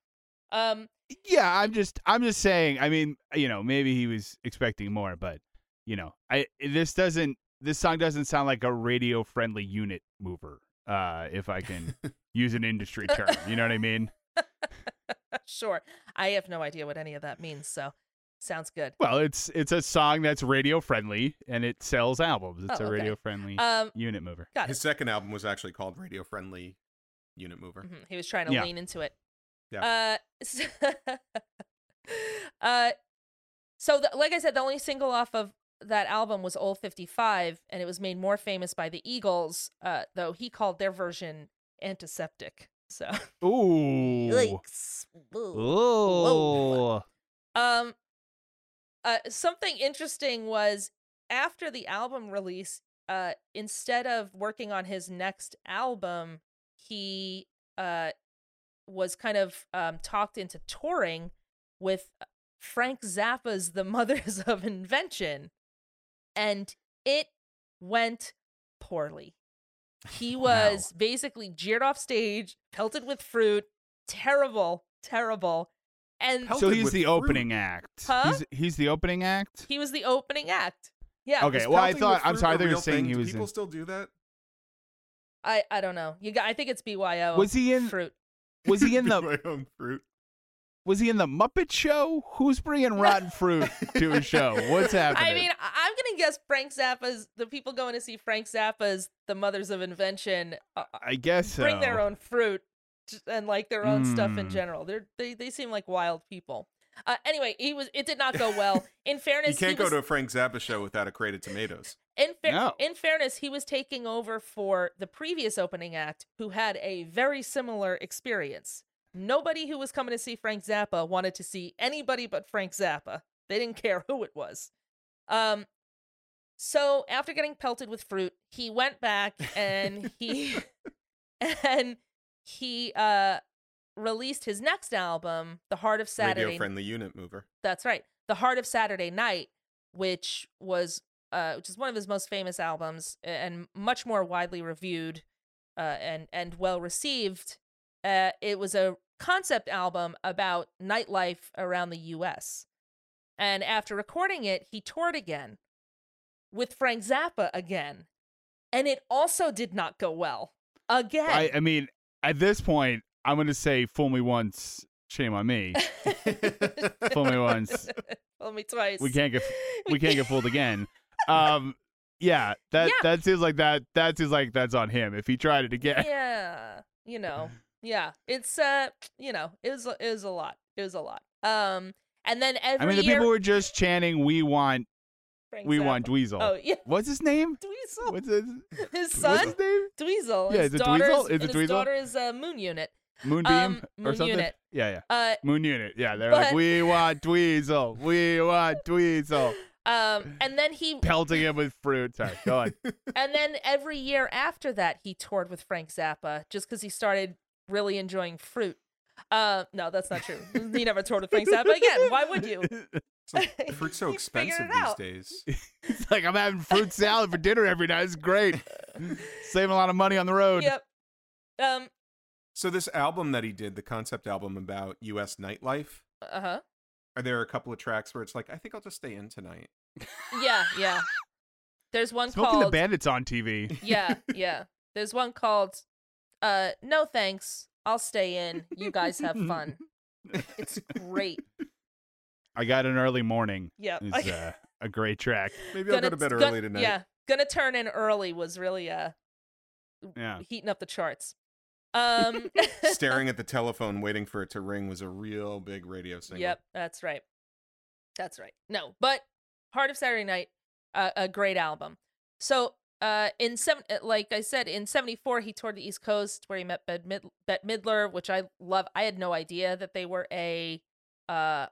Um, Yeah, I'm just I'm just saying, I mean, you know, maybe he was expecting more, but you know, I this doesn't this song doesn't sound like a radio friendly unit mover. Uh if I can use an industry term. You know what I mean? sure. I have no idea what any of that means, so sounds good. Well, it's it's a song that's radio friendly and it sells albums. It's Oh, a okay. radio friendly Um, unit mover. got His it. second album was actually called Radio Friendly Unit Mover. Mhm, He was trying to Yeah. lean into it. Yeah. Uh, s- uh, so the, like I said, the only single off of that album was "Old 55," and it was made more famous by the Eagles. Uh, though he called their version "Antiseptic." So, Ooh. Yikes. Ooh. Ooh. Um, uh, something interesting was after the album release, uh, instead of working on his next album, he uh was kind of um talked into touring with Frank Zappa's "The Mothers of Invention," and it went poorly. He was basically jeered off stage, pelted with fruit, terrible, terrible, and So he's the fruit. opening act. Huh? He's he's the opening act? he was the opening act. Yeah. Okay, well I thought I'm sorry, a I thought you were saying thing? he Do was people in, still do that? I I don't know. You got. I think it's BYO. Was he in fruit? was he in the my fruit. Was he in the Muppet Show? Who's bringing rotten fruit to a show? What's happening? I mean, I- I'm gonna guess Frank Zappa's. The people going to see Frank Zappa's "The Mothers of Invention" uh, I guess so. bring their own fruit and like their own stuff in Mm. general. They're they they seem like wild people. Uh, anyway, he was. It did not go well. In fairness, You can't go was, to a Frank Zappa show without a crate of tomatoes. In, fa- No. in fairness, he was taking over for the previous opening act who had a very similar experience. Nobody who was coming to see Frank Zappa wanted to see anybody but Frank Zappa. They didn't care who it was. Um so after getting pelted with fruit, he went back and he and he uh released his next album, The Heart of Saturday Radio friendly unit mover. that's right. The Heart of Saturday Night, which was uh which is one of his most famous albums and much more widely reviewed uh and and well received. Uh it was a concept album about nightlife around the US. And after recording it, he toured again with Frank Zappa again. And it also did not go well. Again. I, I mean, at this point, I'm gonna say fool me once, shame on me. Fool me once. Fool me twice. We can't get we can't get fooled again. Um yeah, that Yeah. that seems like that that seems like that's on him if he tried it again. yeah you know yeah it's uh you know it was it was a lot it was a lot um and then every I mean the year people were just chanting we want Frank we Zappa- want Dweezil. oh yeah What's his name? Dweezil What's his, his what's son his name? Dweezil Yeah, his is it Dweezil? Is it his daughter is uh, Moon Unit Moonbeam Um, or something? Unit. Yeah, yeah. uh Moon Unit. Yeah, they're like, we want Dweezil. We want Dweezil. um and then he Pelting him with fruit. Sorry, go on. and then every year after that he toured with Frank Zappa just because he started really enjoying fruit uh no that's not true he never toured with Frank but again why would you Fruit's so expensive these out. days. It's like I'm having fruit salad for dinner every night. It's great. Saving a lot of money on the road. yep um So this album that he did, the concept album about U.S. nightlife, uh-huh are there a couple of tracks where it's like, I think I'll just stay in tonight. Yeah, yeah. There's one called. Smoking the Bandits on TV. Yeah, yeah. There's one called uh No Thanks. I'll stay in. You guys have fun. It's great. I got an early morning. Yeah. Is uh, a great track. Maybe I'll go to bed gonna- early tonight. Yeah. Gonna turn in early was really uh Yeah. heating up the charts. Um Staring at the telephone, waiting for it to ring, was a real big radio single. Yep, that's right. That's right. No, but Heart of Saturday Night, uh, a great album. So uh, in seven, uh, like I said, in '74, he toured the East Coast where he met Bette, Mid- Bette Midler, which I love. I had no idea that they were a, uh,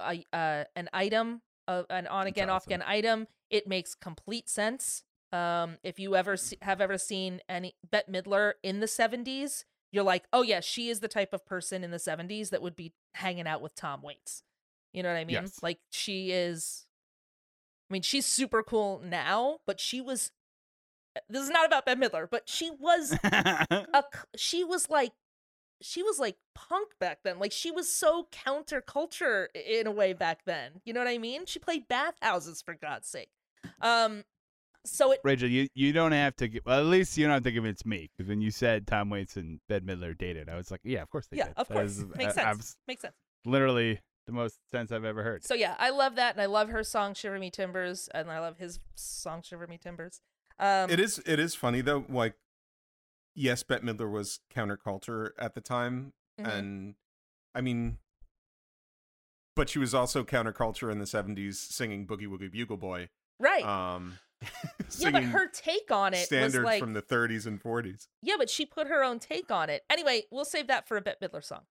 a uh, an item, uh, an on again, off again item. It makes complete sense. Um, if you ever see, have ever seen any Bette Midler in the '70s, you're like, oh yeah, she is the type of person in the '70s that would be hanging out with Tom Waits. You know what I mean? Yes. Like she is. I mean, she's super cool now, but she was. This is not about Bette Midler, but she was a. She was like, she was like punk back then. Like she was so counterculture in a way back then. You know what I mean? She played bathhouses for God's sake. Um, so it Rachel, you, you don't have to. Give, well, at least you don't have to convince me because when you said Tom Waits and Bette Midler dated, I was like, yeah, of course they yeah, did. of That course makes uh, sense. abs- Makes sense. literally the most sense I've ever heard. So yeah, I love that, and I love her song "Shiver Me Timbers," and I love his song "Shiver Me Timbers." Um, it is it is funny though. Like, yes, Bette Midler was counterculture at the time, Mhm. and I mean, but she was also counterculture in the '70s, singing "Boogie Woogie Bugle Boy." right. Um, yeah, but her take on it was standards like, from the 30s and 40s. yeah, but she put her own take on it. Anyway, we'll save that for a Bette Midler song.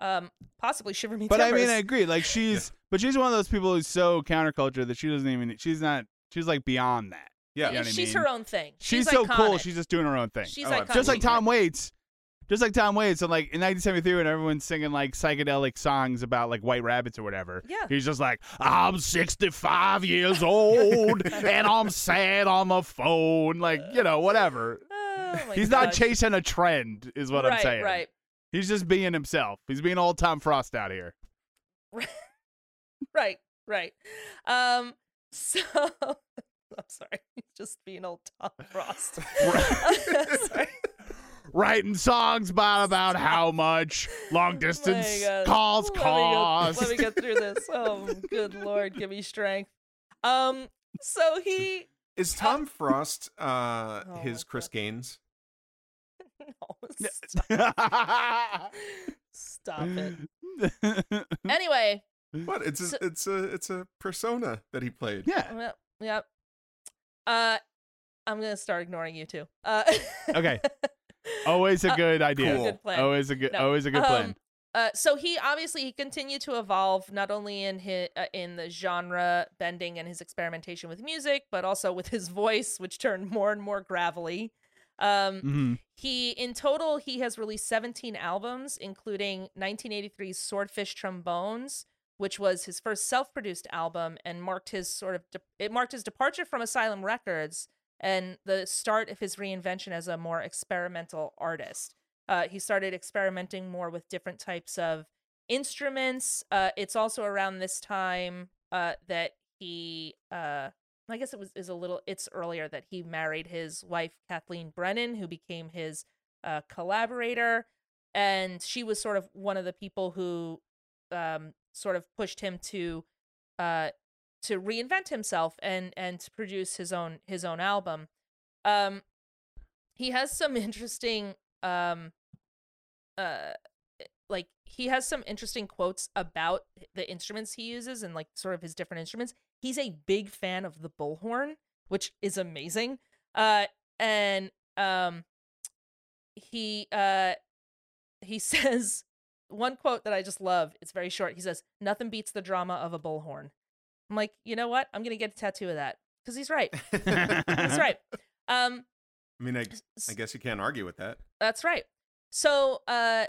Um, possibly "Shiver Me But I mean, I agree. Like she's, but she's one of those people who's so counterculture that she doesn't even. She's not. She's like beyond that. Yeah, You know what I she's mean? her own thing. She's, so cool. She's just doing her own thing. she's Oh, iconic. just like. Tom Waits. Just like Tom Waits, and like in 1973, when everyone's singing like psychedelic songs about like white rabbits or whatever, Yeah. he's just like, "I'm 65 years old and I'm sad on the phone," like you know, whatever. Oh, my He's not chasing a trend, is what right, I'm saying. Right, He's just being himself. He's being old Tom Frost out here. right, right. Um, so I'm sorry, just being old Tom Frost. sorry. Writing songs about about how much long distance God. calls Let me go- cost. Let me get through this. Oh, good lord, give me strength. Um, so he Is Tom Frost uh, Oh his Chris God. Gaines? no, stop, stop it. Anyway, What? It's a, So- it's a it's a persona that he played. yeah. Yep. Uh, I'm gonna start ignoring you too. Uh, Okay. Always a Uh, good idea. cool. Good plan. Always a good. No, Always a good plan. um, Uh, so he obviously he continued to evolve not only in his uh, in the genre bending and his experimentation with music, but also with his voice, which turned more and more gravelly. Um, hmm he in total he has released 17 albums, including 1983's Swordfish Trombones, which was his first self-produced album and marked his sort of de- it marked his departure from Asylum Records and the start of his reinvention as a more experimental artist. Uh, he started experimenting more with different types of instruments. Uh, it's also around this time uh, that he, uh, I guess it was is a little. It's earlier that he married his wife Kathleen Brennan, who became his uh, collaborator, and she was sort of one of the people who um, sort of pushed him to uh, to reinvent himself and and to produce his own his own album. Um, he has some interesting um uh like he has some interesting quotes about the instruments he uses and like sort of his different instruments. He's a big fan of the bullhorn, which is amazing. Uh and um he uh he says one quote that I just love. It's very short. He says, "Nothing beats the drama of a bullhorn." I'm like, "You know what? I'm going to get a tattoo of that." Cuz he's right. That's right. Um I mean, I, I guess you can't argue with that. that's right. So, uh,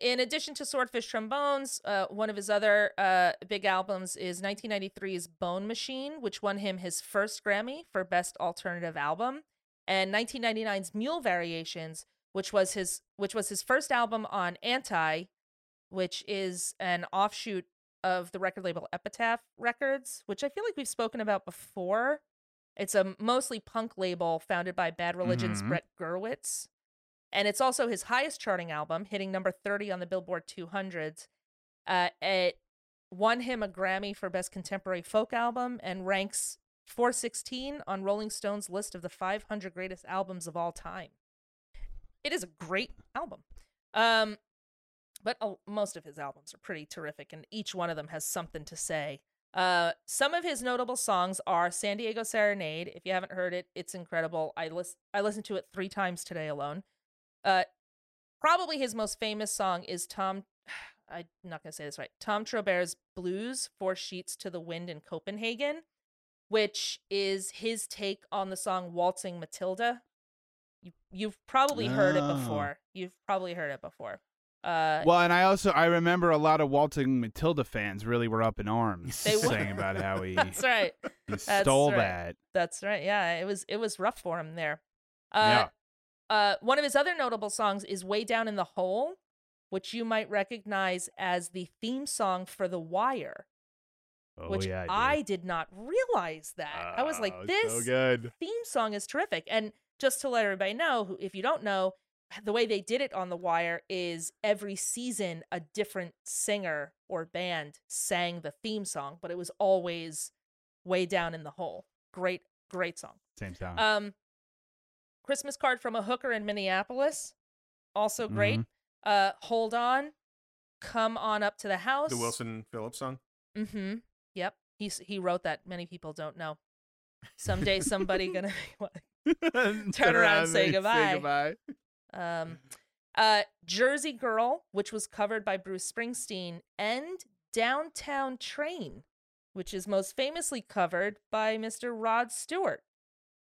in addition to Swordfish Trombones, uh, one of his other uh, big albums is 1993's Bone Machine, which won him his first Grammy for Best Alternative Album, and 1999's Mule Variations, which was his which was his first album on Anti, which is an offshoot of the record label Epitaph Records, which I feel like we've spoken about before. It's a mostly punk label founded by Bad Religion's Mhm. Brett Gurewitz. And it's also his highest charting album, hitting number 30 on the Billboard 200. Uh, it won him a Grammy for Best Contemporary Folk Album and ranks 416 on Rolling Stone's list of the 500 greatest albums of all time. It is a great album. Um, but uh, most of his albums are pretty terrific, and each one of them has something to say. Uh, some of his notable songs are San Diego Serenade. If you haven't heard it, it's incredible. I list I listened to it three times today alone. Uh, probably his most famous song is Tom. I'm not gonna say this right. Tom Traubert's Blues, Four Sheets to the Wind in Copenhagen, which is his take on the song Waltzing Matilda. You, you've probably heard it Oh. before. You've probably heard it before. Uh, Well, and I also I remember a lot of Waltzing Matilda fans really were up in arms They were. saying about how he, that's right. he That's stole right. that. That's right. Yeah, it was it was rough for him there. Uh, uh, one of his other notable songs is "Way Down in the Hole," which you might recognize as the theme song for The Wire. Oh which yeah, I did not realize that. I was like, Oh, this so good. theme song is terrific. And just to let everybody know, if you don't know, the way they did it on The Wire is every season a different singer or band sang the theme song, but it was always way down in the hole. Great, great song. Same sound. Um, Christmas card from a hooker in Minneapolis, also great. Mm-hmm. Uh, hold on, come on up to the house. The Wilson Phillips song. Mm-hmm. Yep. He's he wrote that. Many people don't know. Someday somebody gonna turn around and say goodbye. goodbye. Um uh Jersey Girl, which was covered by Bruce Springsteen, and Downtown Train, which is most famously covered by Mr. Rod Stewart.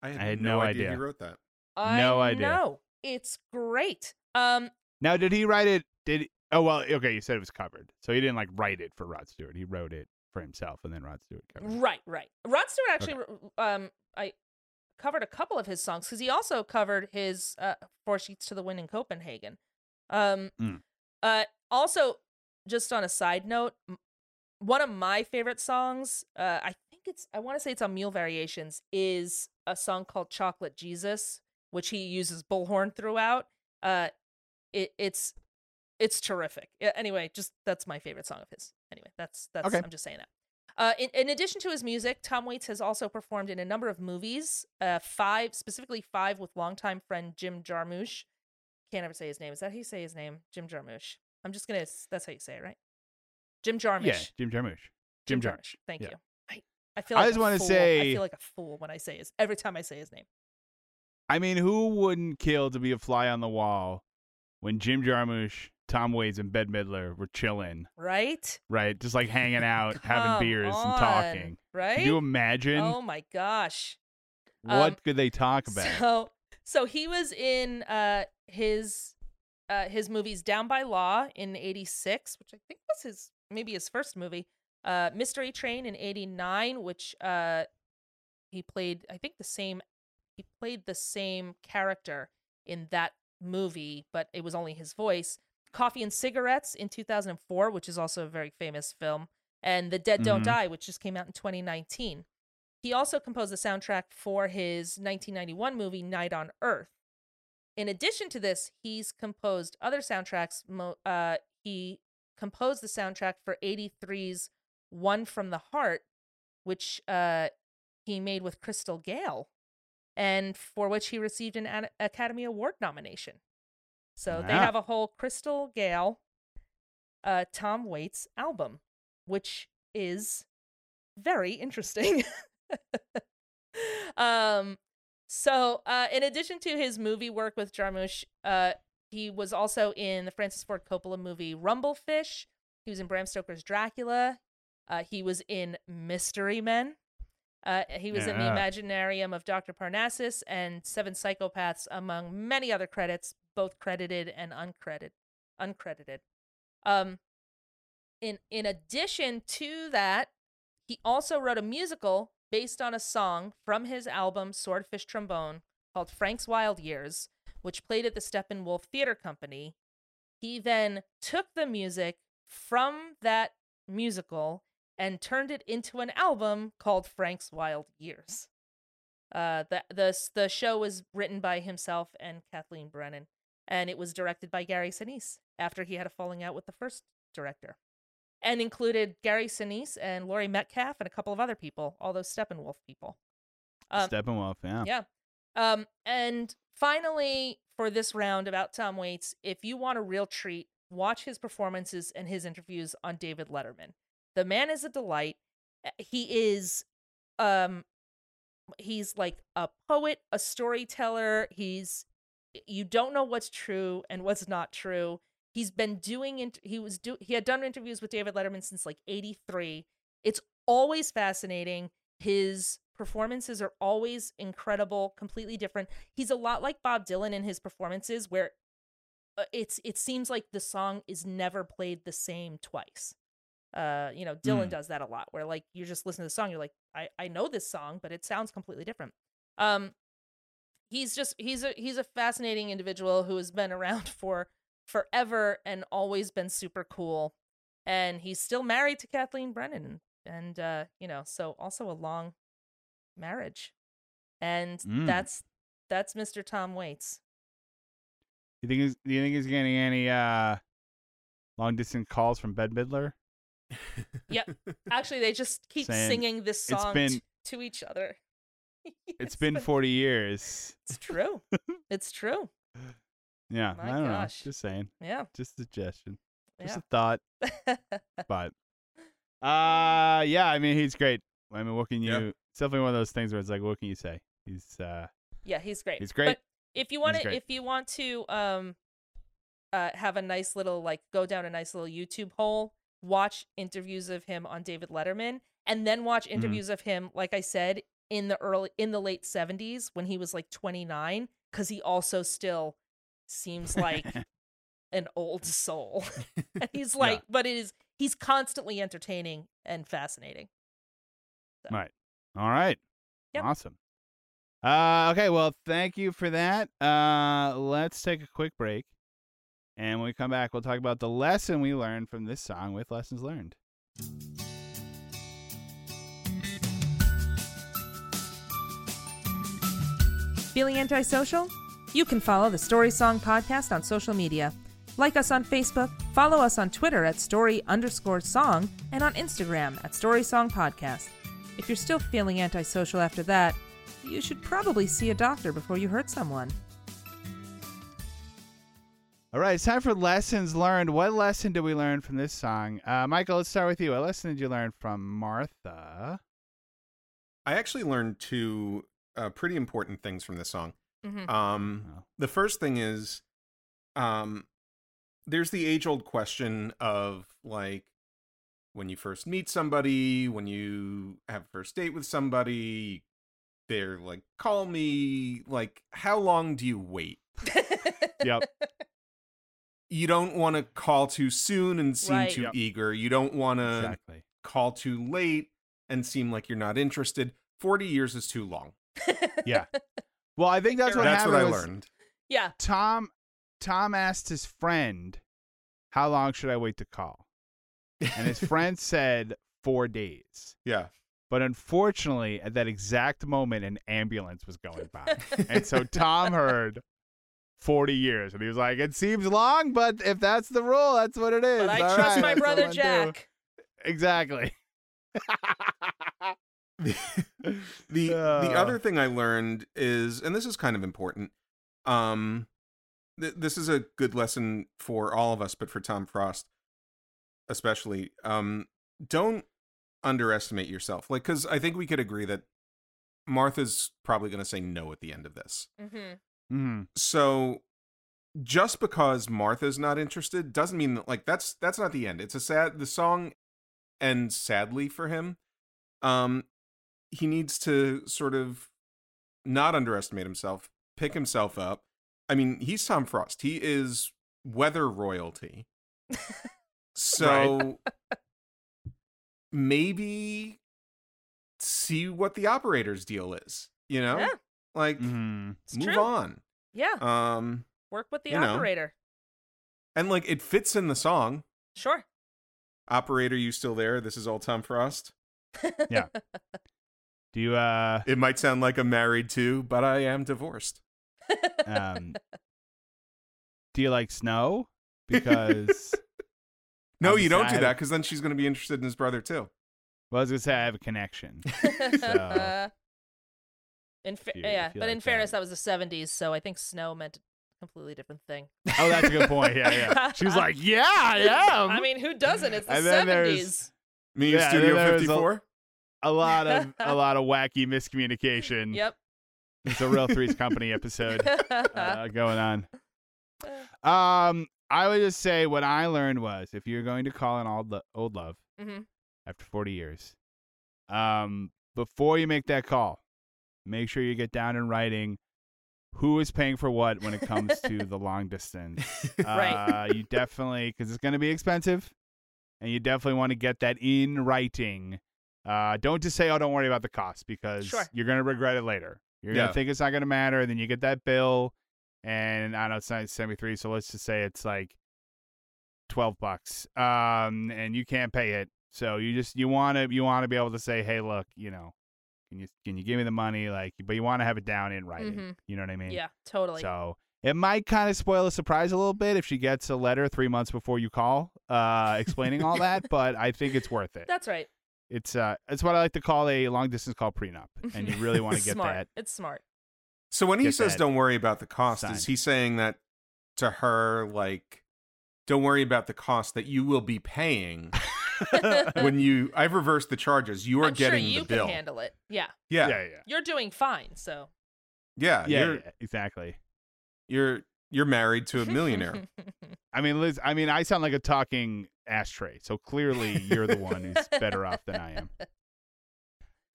I had, I had no, no idea. he wrote that. I No idea. No, It's great. Um Now, did he write it? Did oh well, okay. You said it was covered, so he didn't like write it for Rod Stewart. He wrote it for himself, and then Rod Stewart covered. it. Right, right. Rod Stewart actually, um, I covered a couple of his songs because he also covered his uh, Four Sheets to the Wind in Copenhagen. Um, Mm. uh, also, just on a side note, one of my favorite songs, uh, I think it's, I want to say it's on Mule Variations, is a song called Chocolate Jesus, which he uses bullhorn throughout. Uh, it, it's, it's terrific. Anyway, just that's my favorite song of his. Anyway, that's that's Okay. I'm just saying that. Uh, in, in addition to his music, Tom Waits has also performed in a number of movies. Uh, five, specifically five, with longtime friend Jim Jarmusch. Can't ever say his name. Is that how you say his name? Jim Jarmusch. I'm just gonna. That's how you say it, right? Jim Jarmusch. Yeah, Jim Jarmusch. Jim Jarmusch. Thank Yeah. you. I, I feel. I Like just a wanna fool. I feel like a fool when I say his. Every time I say his name. I mean, who wouldn't kill to be a fly on the wall when Jim Jarmusch, Tom Waits, and Bette Midler were chilling, Right. right? Just like hanging out, having beers, and talking. Right. Can you imagine oh my gosh. what um, could they talk about? So so he was in uh his uh his movies Down by Law in 86, which I think was his maybe his first movie. Uh Mystery Train in 89, which uh he played I think the same he played the same character in that movie, but it was only his voice. Coffee and Cigarettes in 2004, which is also a very famous film, and The Dead Don't Mhm. Die, which just came out in 2019. He also composed the soundtrack for his 1991 movie Night on Earth. In addition to this, he's composed other soundtracks. Uh, he composed the soundtrack for 83's One from the Heart, which uh, he made with Crystal Gayle, and for which he received an Academy Award nomination. So they have a whole Crystal Gayle, uh, Tom Waits album, which is very interesting. um, so uh, in addition to his movie work with Jarmusch, uh, he was also in the Francis Ford Coppola movie Rumblefish. He was in Bram Stoker's Dracula. Uh, he was in Mystery Men. Uh, he was in the Imaginarium of Dr. Parnassus and Seven Psychopaths, among many other credits, both credited and uncredited. Uncredited. Um, in in addition to that, he also wrote a musical based on a song from his album Swordfish Trombone called Frank's Wild Years, which played at the Steppenwolf Theater Company. He then took the music from that musical and turned it into an album called Frank's Wild Years. Uh, the the the show was written by himself and Kathleen Brennan, and it was directed by Gary Sinise after he had a falling out with the first director, and included Gary Sinise and Laurie Metcalf and a couple of other people, all those Steppenwolf people. Um, Steppenwolf, yeah. yeah. Um, and finally, for this round about Tom Waits, if you want a real treat, watch his performances and his interviews on David Letterman. The man is a delight. Uh, He is um he's like a poet, a storyteller. He's you don't know what's true and what's not true. He's been doing int- he was do he had done interviews with David Letterman since like 83. It's always fascinating. His performances are always incredible, completely different. He's a lot like Bob Dylan in his performances where uh, it's it seems like the song is never played the same twice. Uh, you know, Dylan Mm. does that a lot where like you're just listening to the song, you're like, I, I know this song, but it sounds completely different. Um he's just he's a he's a fascinating individual who has been around for forever and always been super cool. And he's still married to Kathleen Brennan and uh, you know, so also a long marriage. And Mm. that's that's Mr. Tom Waits. You think he's, do you think he's getting any uh long distance calls from Bette Midler? Yeah. Actually, they just keep Saying, singing this "It's song been- t- to each other. It's been 40 years. It's true. it's true. Yeah, My I don't gosh. know. Just saying. Yeah. Just a suggestion. Just Yeah. a thought. But uh yeah, I mean he's great. I mean what can you Yeah. it's definitely one of those things where it's like what can you say? He's uh yeah, he's great. He's great. But if you want to, if you want to, um, uh, have a nice little like go down a nice little YouTube hole, watch interviews of him on David Letterman, and then watch Mm-hmm. interviews of him, like I said, in the early in the late seventies when he was like twenty nine, because he also still seems like an old soul. and he's Yeah. like, but it is he's constantly entertaining and fascinating. So, Right. All right. Yep. Awesome. Uh okay, well thank you for that. Uh let's take a quick break. And when we come back we'll talk about the lesson we learned from this song with lessons learned. Feeling antisocial? You can follow the Story Song Podcast on social media. Like us on Facebook, follow us on Twitter at story underscore song, and on Instagram at Story Song Podcast. If you're still feeling antisocial after that, you should probably see a doctor before you hurt someone. All right, it's time for lessons learned. What lesson did we learn from this song? Uh Michael, let's start with you. What lesson did you learn from Martha? I actually learned two uh, pretty important things from this song. Mm-hmm. Um, Oh. the first thing is, um, there's the age old question of like when you first meet somebody, when you have a first date with somebody, they're like, call me. Like, how long do you wait? Yep. You don't want to call too soon and seem Right. too Yep. eager. You don't want to exactly. call too late and seem like you're not interested. 40 years is too long. Yeah. Well, I think that's what right. That's happened. what I learned. yeah. Tom Tom asked his friend, "How long should I wait to call?" And his friend said 4 days. yeah. But unfortunately, at that exact moment an ambulance was going by. and so Tom heard 40 years and he was like, "It seems long, but if that's the rule, that's what it is." But I All trust right, my brother I'm. Jack. Exactly. the the Uh. other thing I learned is, and this is kind of important. Um, th- this is a good lesson for all of us, but for Tom Frost especially. Um, don't underestimate yourself. Like, because I think we could agree that Martha's probably going to say no at the end of this. Mm-hmm. hmm So just because Martha's not interested doesn't mean that like that's that's not the end. It's a sad the song ends sadly for him. Um he needs to sort of not underestimate himself, pick himself up. I mean, he's Tom Frost. He is weather royalty. So maybe see what the operator's deal is, you know? Yeah, Like hmm move true. on. Yeah. Um Work with the you know. operator. and like it fits in the song. Sure. Operator, you still there? This is all Tom Frost. Yeah. Do you uh It might sound like I'm married too, but I am divorced. um do you like snow? Because No, I'm you don't do that because then she's going to be interested in his brother too. well, I was gonna say I have a connection. So- in fa- you- yeah, but like in fairness, that. that was the '70s, so I think snow meant a completely different thing. Oh, that's a good point. Yeah, yeah. She was like, "Yeah, I am." I mean, who doesn't? It's the And then '70s. Me Yeah, Studio there was a- lot of a lot of wacky miscommunication. Yep. It's a real Three's Company episode uh, going on. Um, I would just say what I learned was if you're going to call an old lo- old love hmm after 40 years, um, before you make that call, make sure you get down in writing who is paying for what when it comes to the long distance. Right. Uh, you definitely because it's going to be expensive, and you definitely want to get that in writing. Uh, don't just say, "Oh, don't worry about the cost," because Sure. you're going to regret it later. You're Yeah. going to think it's not going to matter, and then you get that bill, and I don't know it's not 73, so let's just say it's like 12 bucks, um, and you can't pay it. So you just you want to you want to be able to say, "Hey, look, you know, can you can you give me the money?" Like, but you want to have it down in writing. Mhm. You know what I mean? Yeah, totally. So it might kind of spoil the surprise a little bit if she gets a letter three months before you call, uh, explaining all that. But I think it's worth it. That's right. It's uh, it's what I like to call a long distance call prenup, and you really want to get smart. that. It's smart. So when he says don't worry about the cost, signed. is he saying that to her like don't worry about the cost that you will be paying when you I've reversed the charges. You are I'm getting sure you the bill. can handle it. Yeah, yeah. yeah, Yeah. yeah, you're doing fine. So yeah, you're, yeah, exactly. you're you're married to a millionaire. I mean, Liz. I mean, I sound like a talking ashtray, so clearly you're the one who's better off than I am.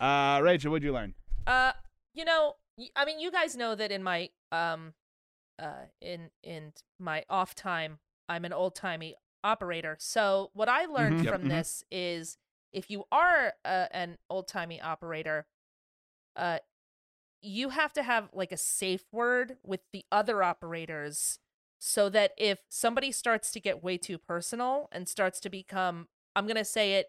Uh, Rachel, what'd you learn? Uh, you know, I mean, you guys know that in my um, uh, in in my off time, I'm an old timey operator. So what I learned Mhm. Yep. from Mhm. this is, if you are uh, an old timey operator, uh, you have to have like a safe word with the other operators, so that if somebody starts to get way too personal and starts to become, I'm gonna say it,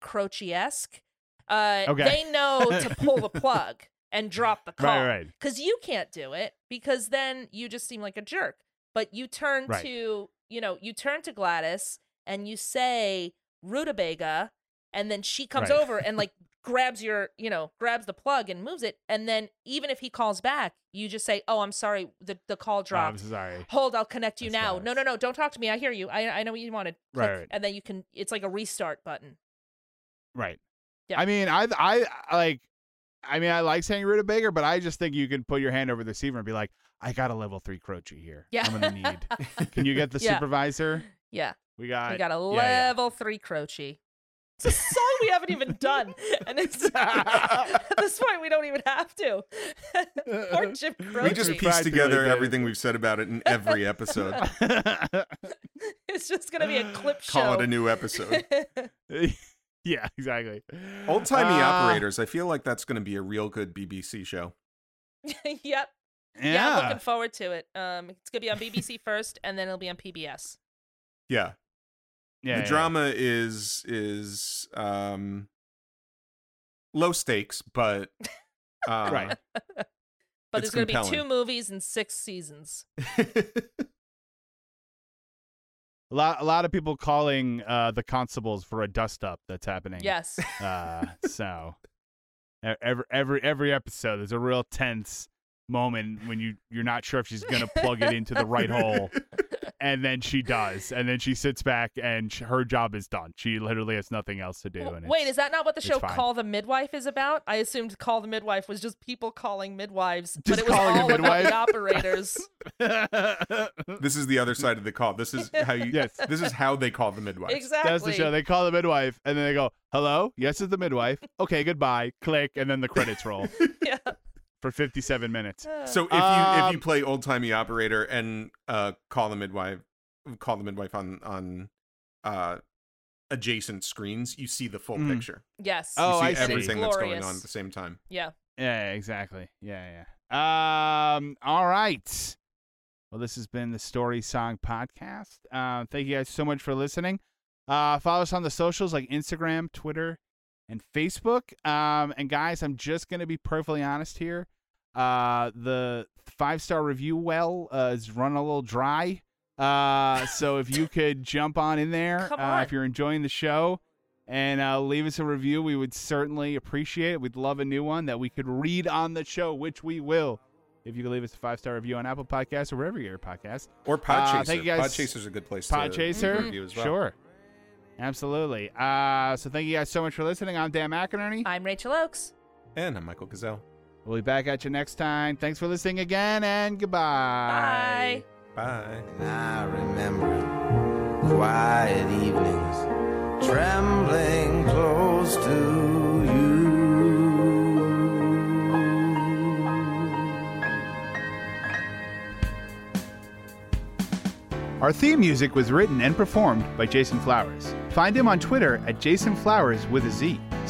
Croce esque. Uh, Okay. they know to pull the plug and drop the call. Right, right. Because you can't do it because then you just seem like a jerk. But you turn Right. to, you know, you turn to Gladys and you say rutabaga, and then she comes Right. over and like grabs your, you know, grabs the plug and moves it. And then even if he calls back, you just say, "Oh, I'm sorry, the the call Oh, I'm sorry. Hold, I'll connect you That's now. I No, no, no, don't talk to me. I hear you. I I know what you wanted. Right, Click, right. And then you can. It's like a restart button. Right. Yeah. I mean, I, I, like, I mean, I like saying rutabaga, but I just think you can put your hand over the receiver and be like, I got a level three Croce here. Yeah. I'm gonna need. Can you get the Yeah. supervisor? Yeah. We got. We got a yeah, yeah. level three Croce. It's a song we haven't even done, and it's at this point we don't even have to. Poor Jim Croce. We just Croce. pieced together Practically everything we've said about it in every episode. it's just gonna be a clip show. Call it a new episode. yeah, exactly. Old timey Uh, operators. I feel like that's going to be a real good BBC show. yep. Yeah. Yeah. I'm looking forward to it. Um, it's gonna be on BBC first, and then it'll be on PBS. Yeah. Yeah, the yeah. drama is is um low stakes, but uh, Right. But there's gonna be two movies and six seasons. A lot, a lot of people calling uh, the constables for a dust up that's happening. Yes. Uh, so every every every episode, there's a real tense moment when you you're not sure if she's gonna plug it into the right hole, and then she does, and then she sits back and sh- her job is done. She literally has nothing else to do. W- And Wait, is that not what the show fine. Call the Midwife is about? I assumed Call the Midwife was just people calling midwives, but it was calling a all about the operators. this is the other side of the call. This is how you Yes. this is how they call the midwife. exactly. That's the show. They call the midwife, and then they go, "Hello, yes, it's the midwife." Okay, goodbye. Click, and then the credits roll yeah. For 57 minutes. So if you if Um, you play old timey operator and uh call the midwife call the midwife on on uh adjacent screens, you see the full Mm. picture. Yes. Oh, you see I see. everything that's going on Glorious. at the same time. Yeah. Yeah, exactly. Yeah, yeah. Um, all right. Well, this has been the Story Song Podcast. Uh, thank you guys so much for listening. Uh, follow us on the socials like Instagram, Twitter, and Facebook. Um, and guys, I'm just gonna be perfectly honest here. Uh, the five star review well uh, is running a little dry. Uh, so if you could jump on in there, Come uh, on. if you're enjoying the show, and uh, leave us a review. We would certainly appreciate it. We'd love a new one that we could read on the show, which we will. If you could leave us a five star review on Apple Podcasts or wherever you get your podcast. Or Podchaser. Uh, thank you guys. Podchaser's a good place to Podchaser, review as well. sure. Absolutely. Uh, so thank you guys so much for listening. I'm Dan McInerney. I'm Rachel Oakes. And I'm Michael Gazelle. We'll be back at you next time. Thanks for listening again, and goodbye. Bye. Bye. I remember quiet evenings, trembling close to Our theme music was written and performed by Jason Flowers. Find him on Twitter at Jason Flowers with a Z.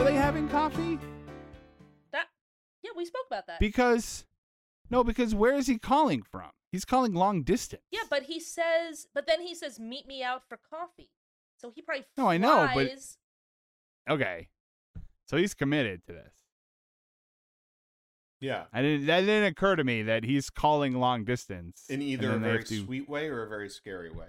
Are they having coffee? That yeah, we spoke about that. Because, no, because where is he calling from? He's calling long distance. yeah, but he says, but then he says, "Meet me out for coffee." So he probably No, I know, but- Okay. So he's committed to this. Yeah. and didn't. That didn't occur to me that he's calling long distance In either a very to- sweet way or a very scary way.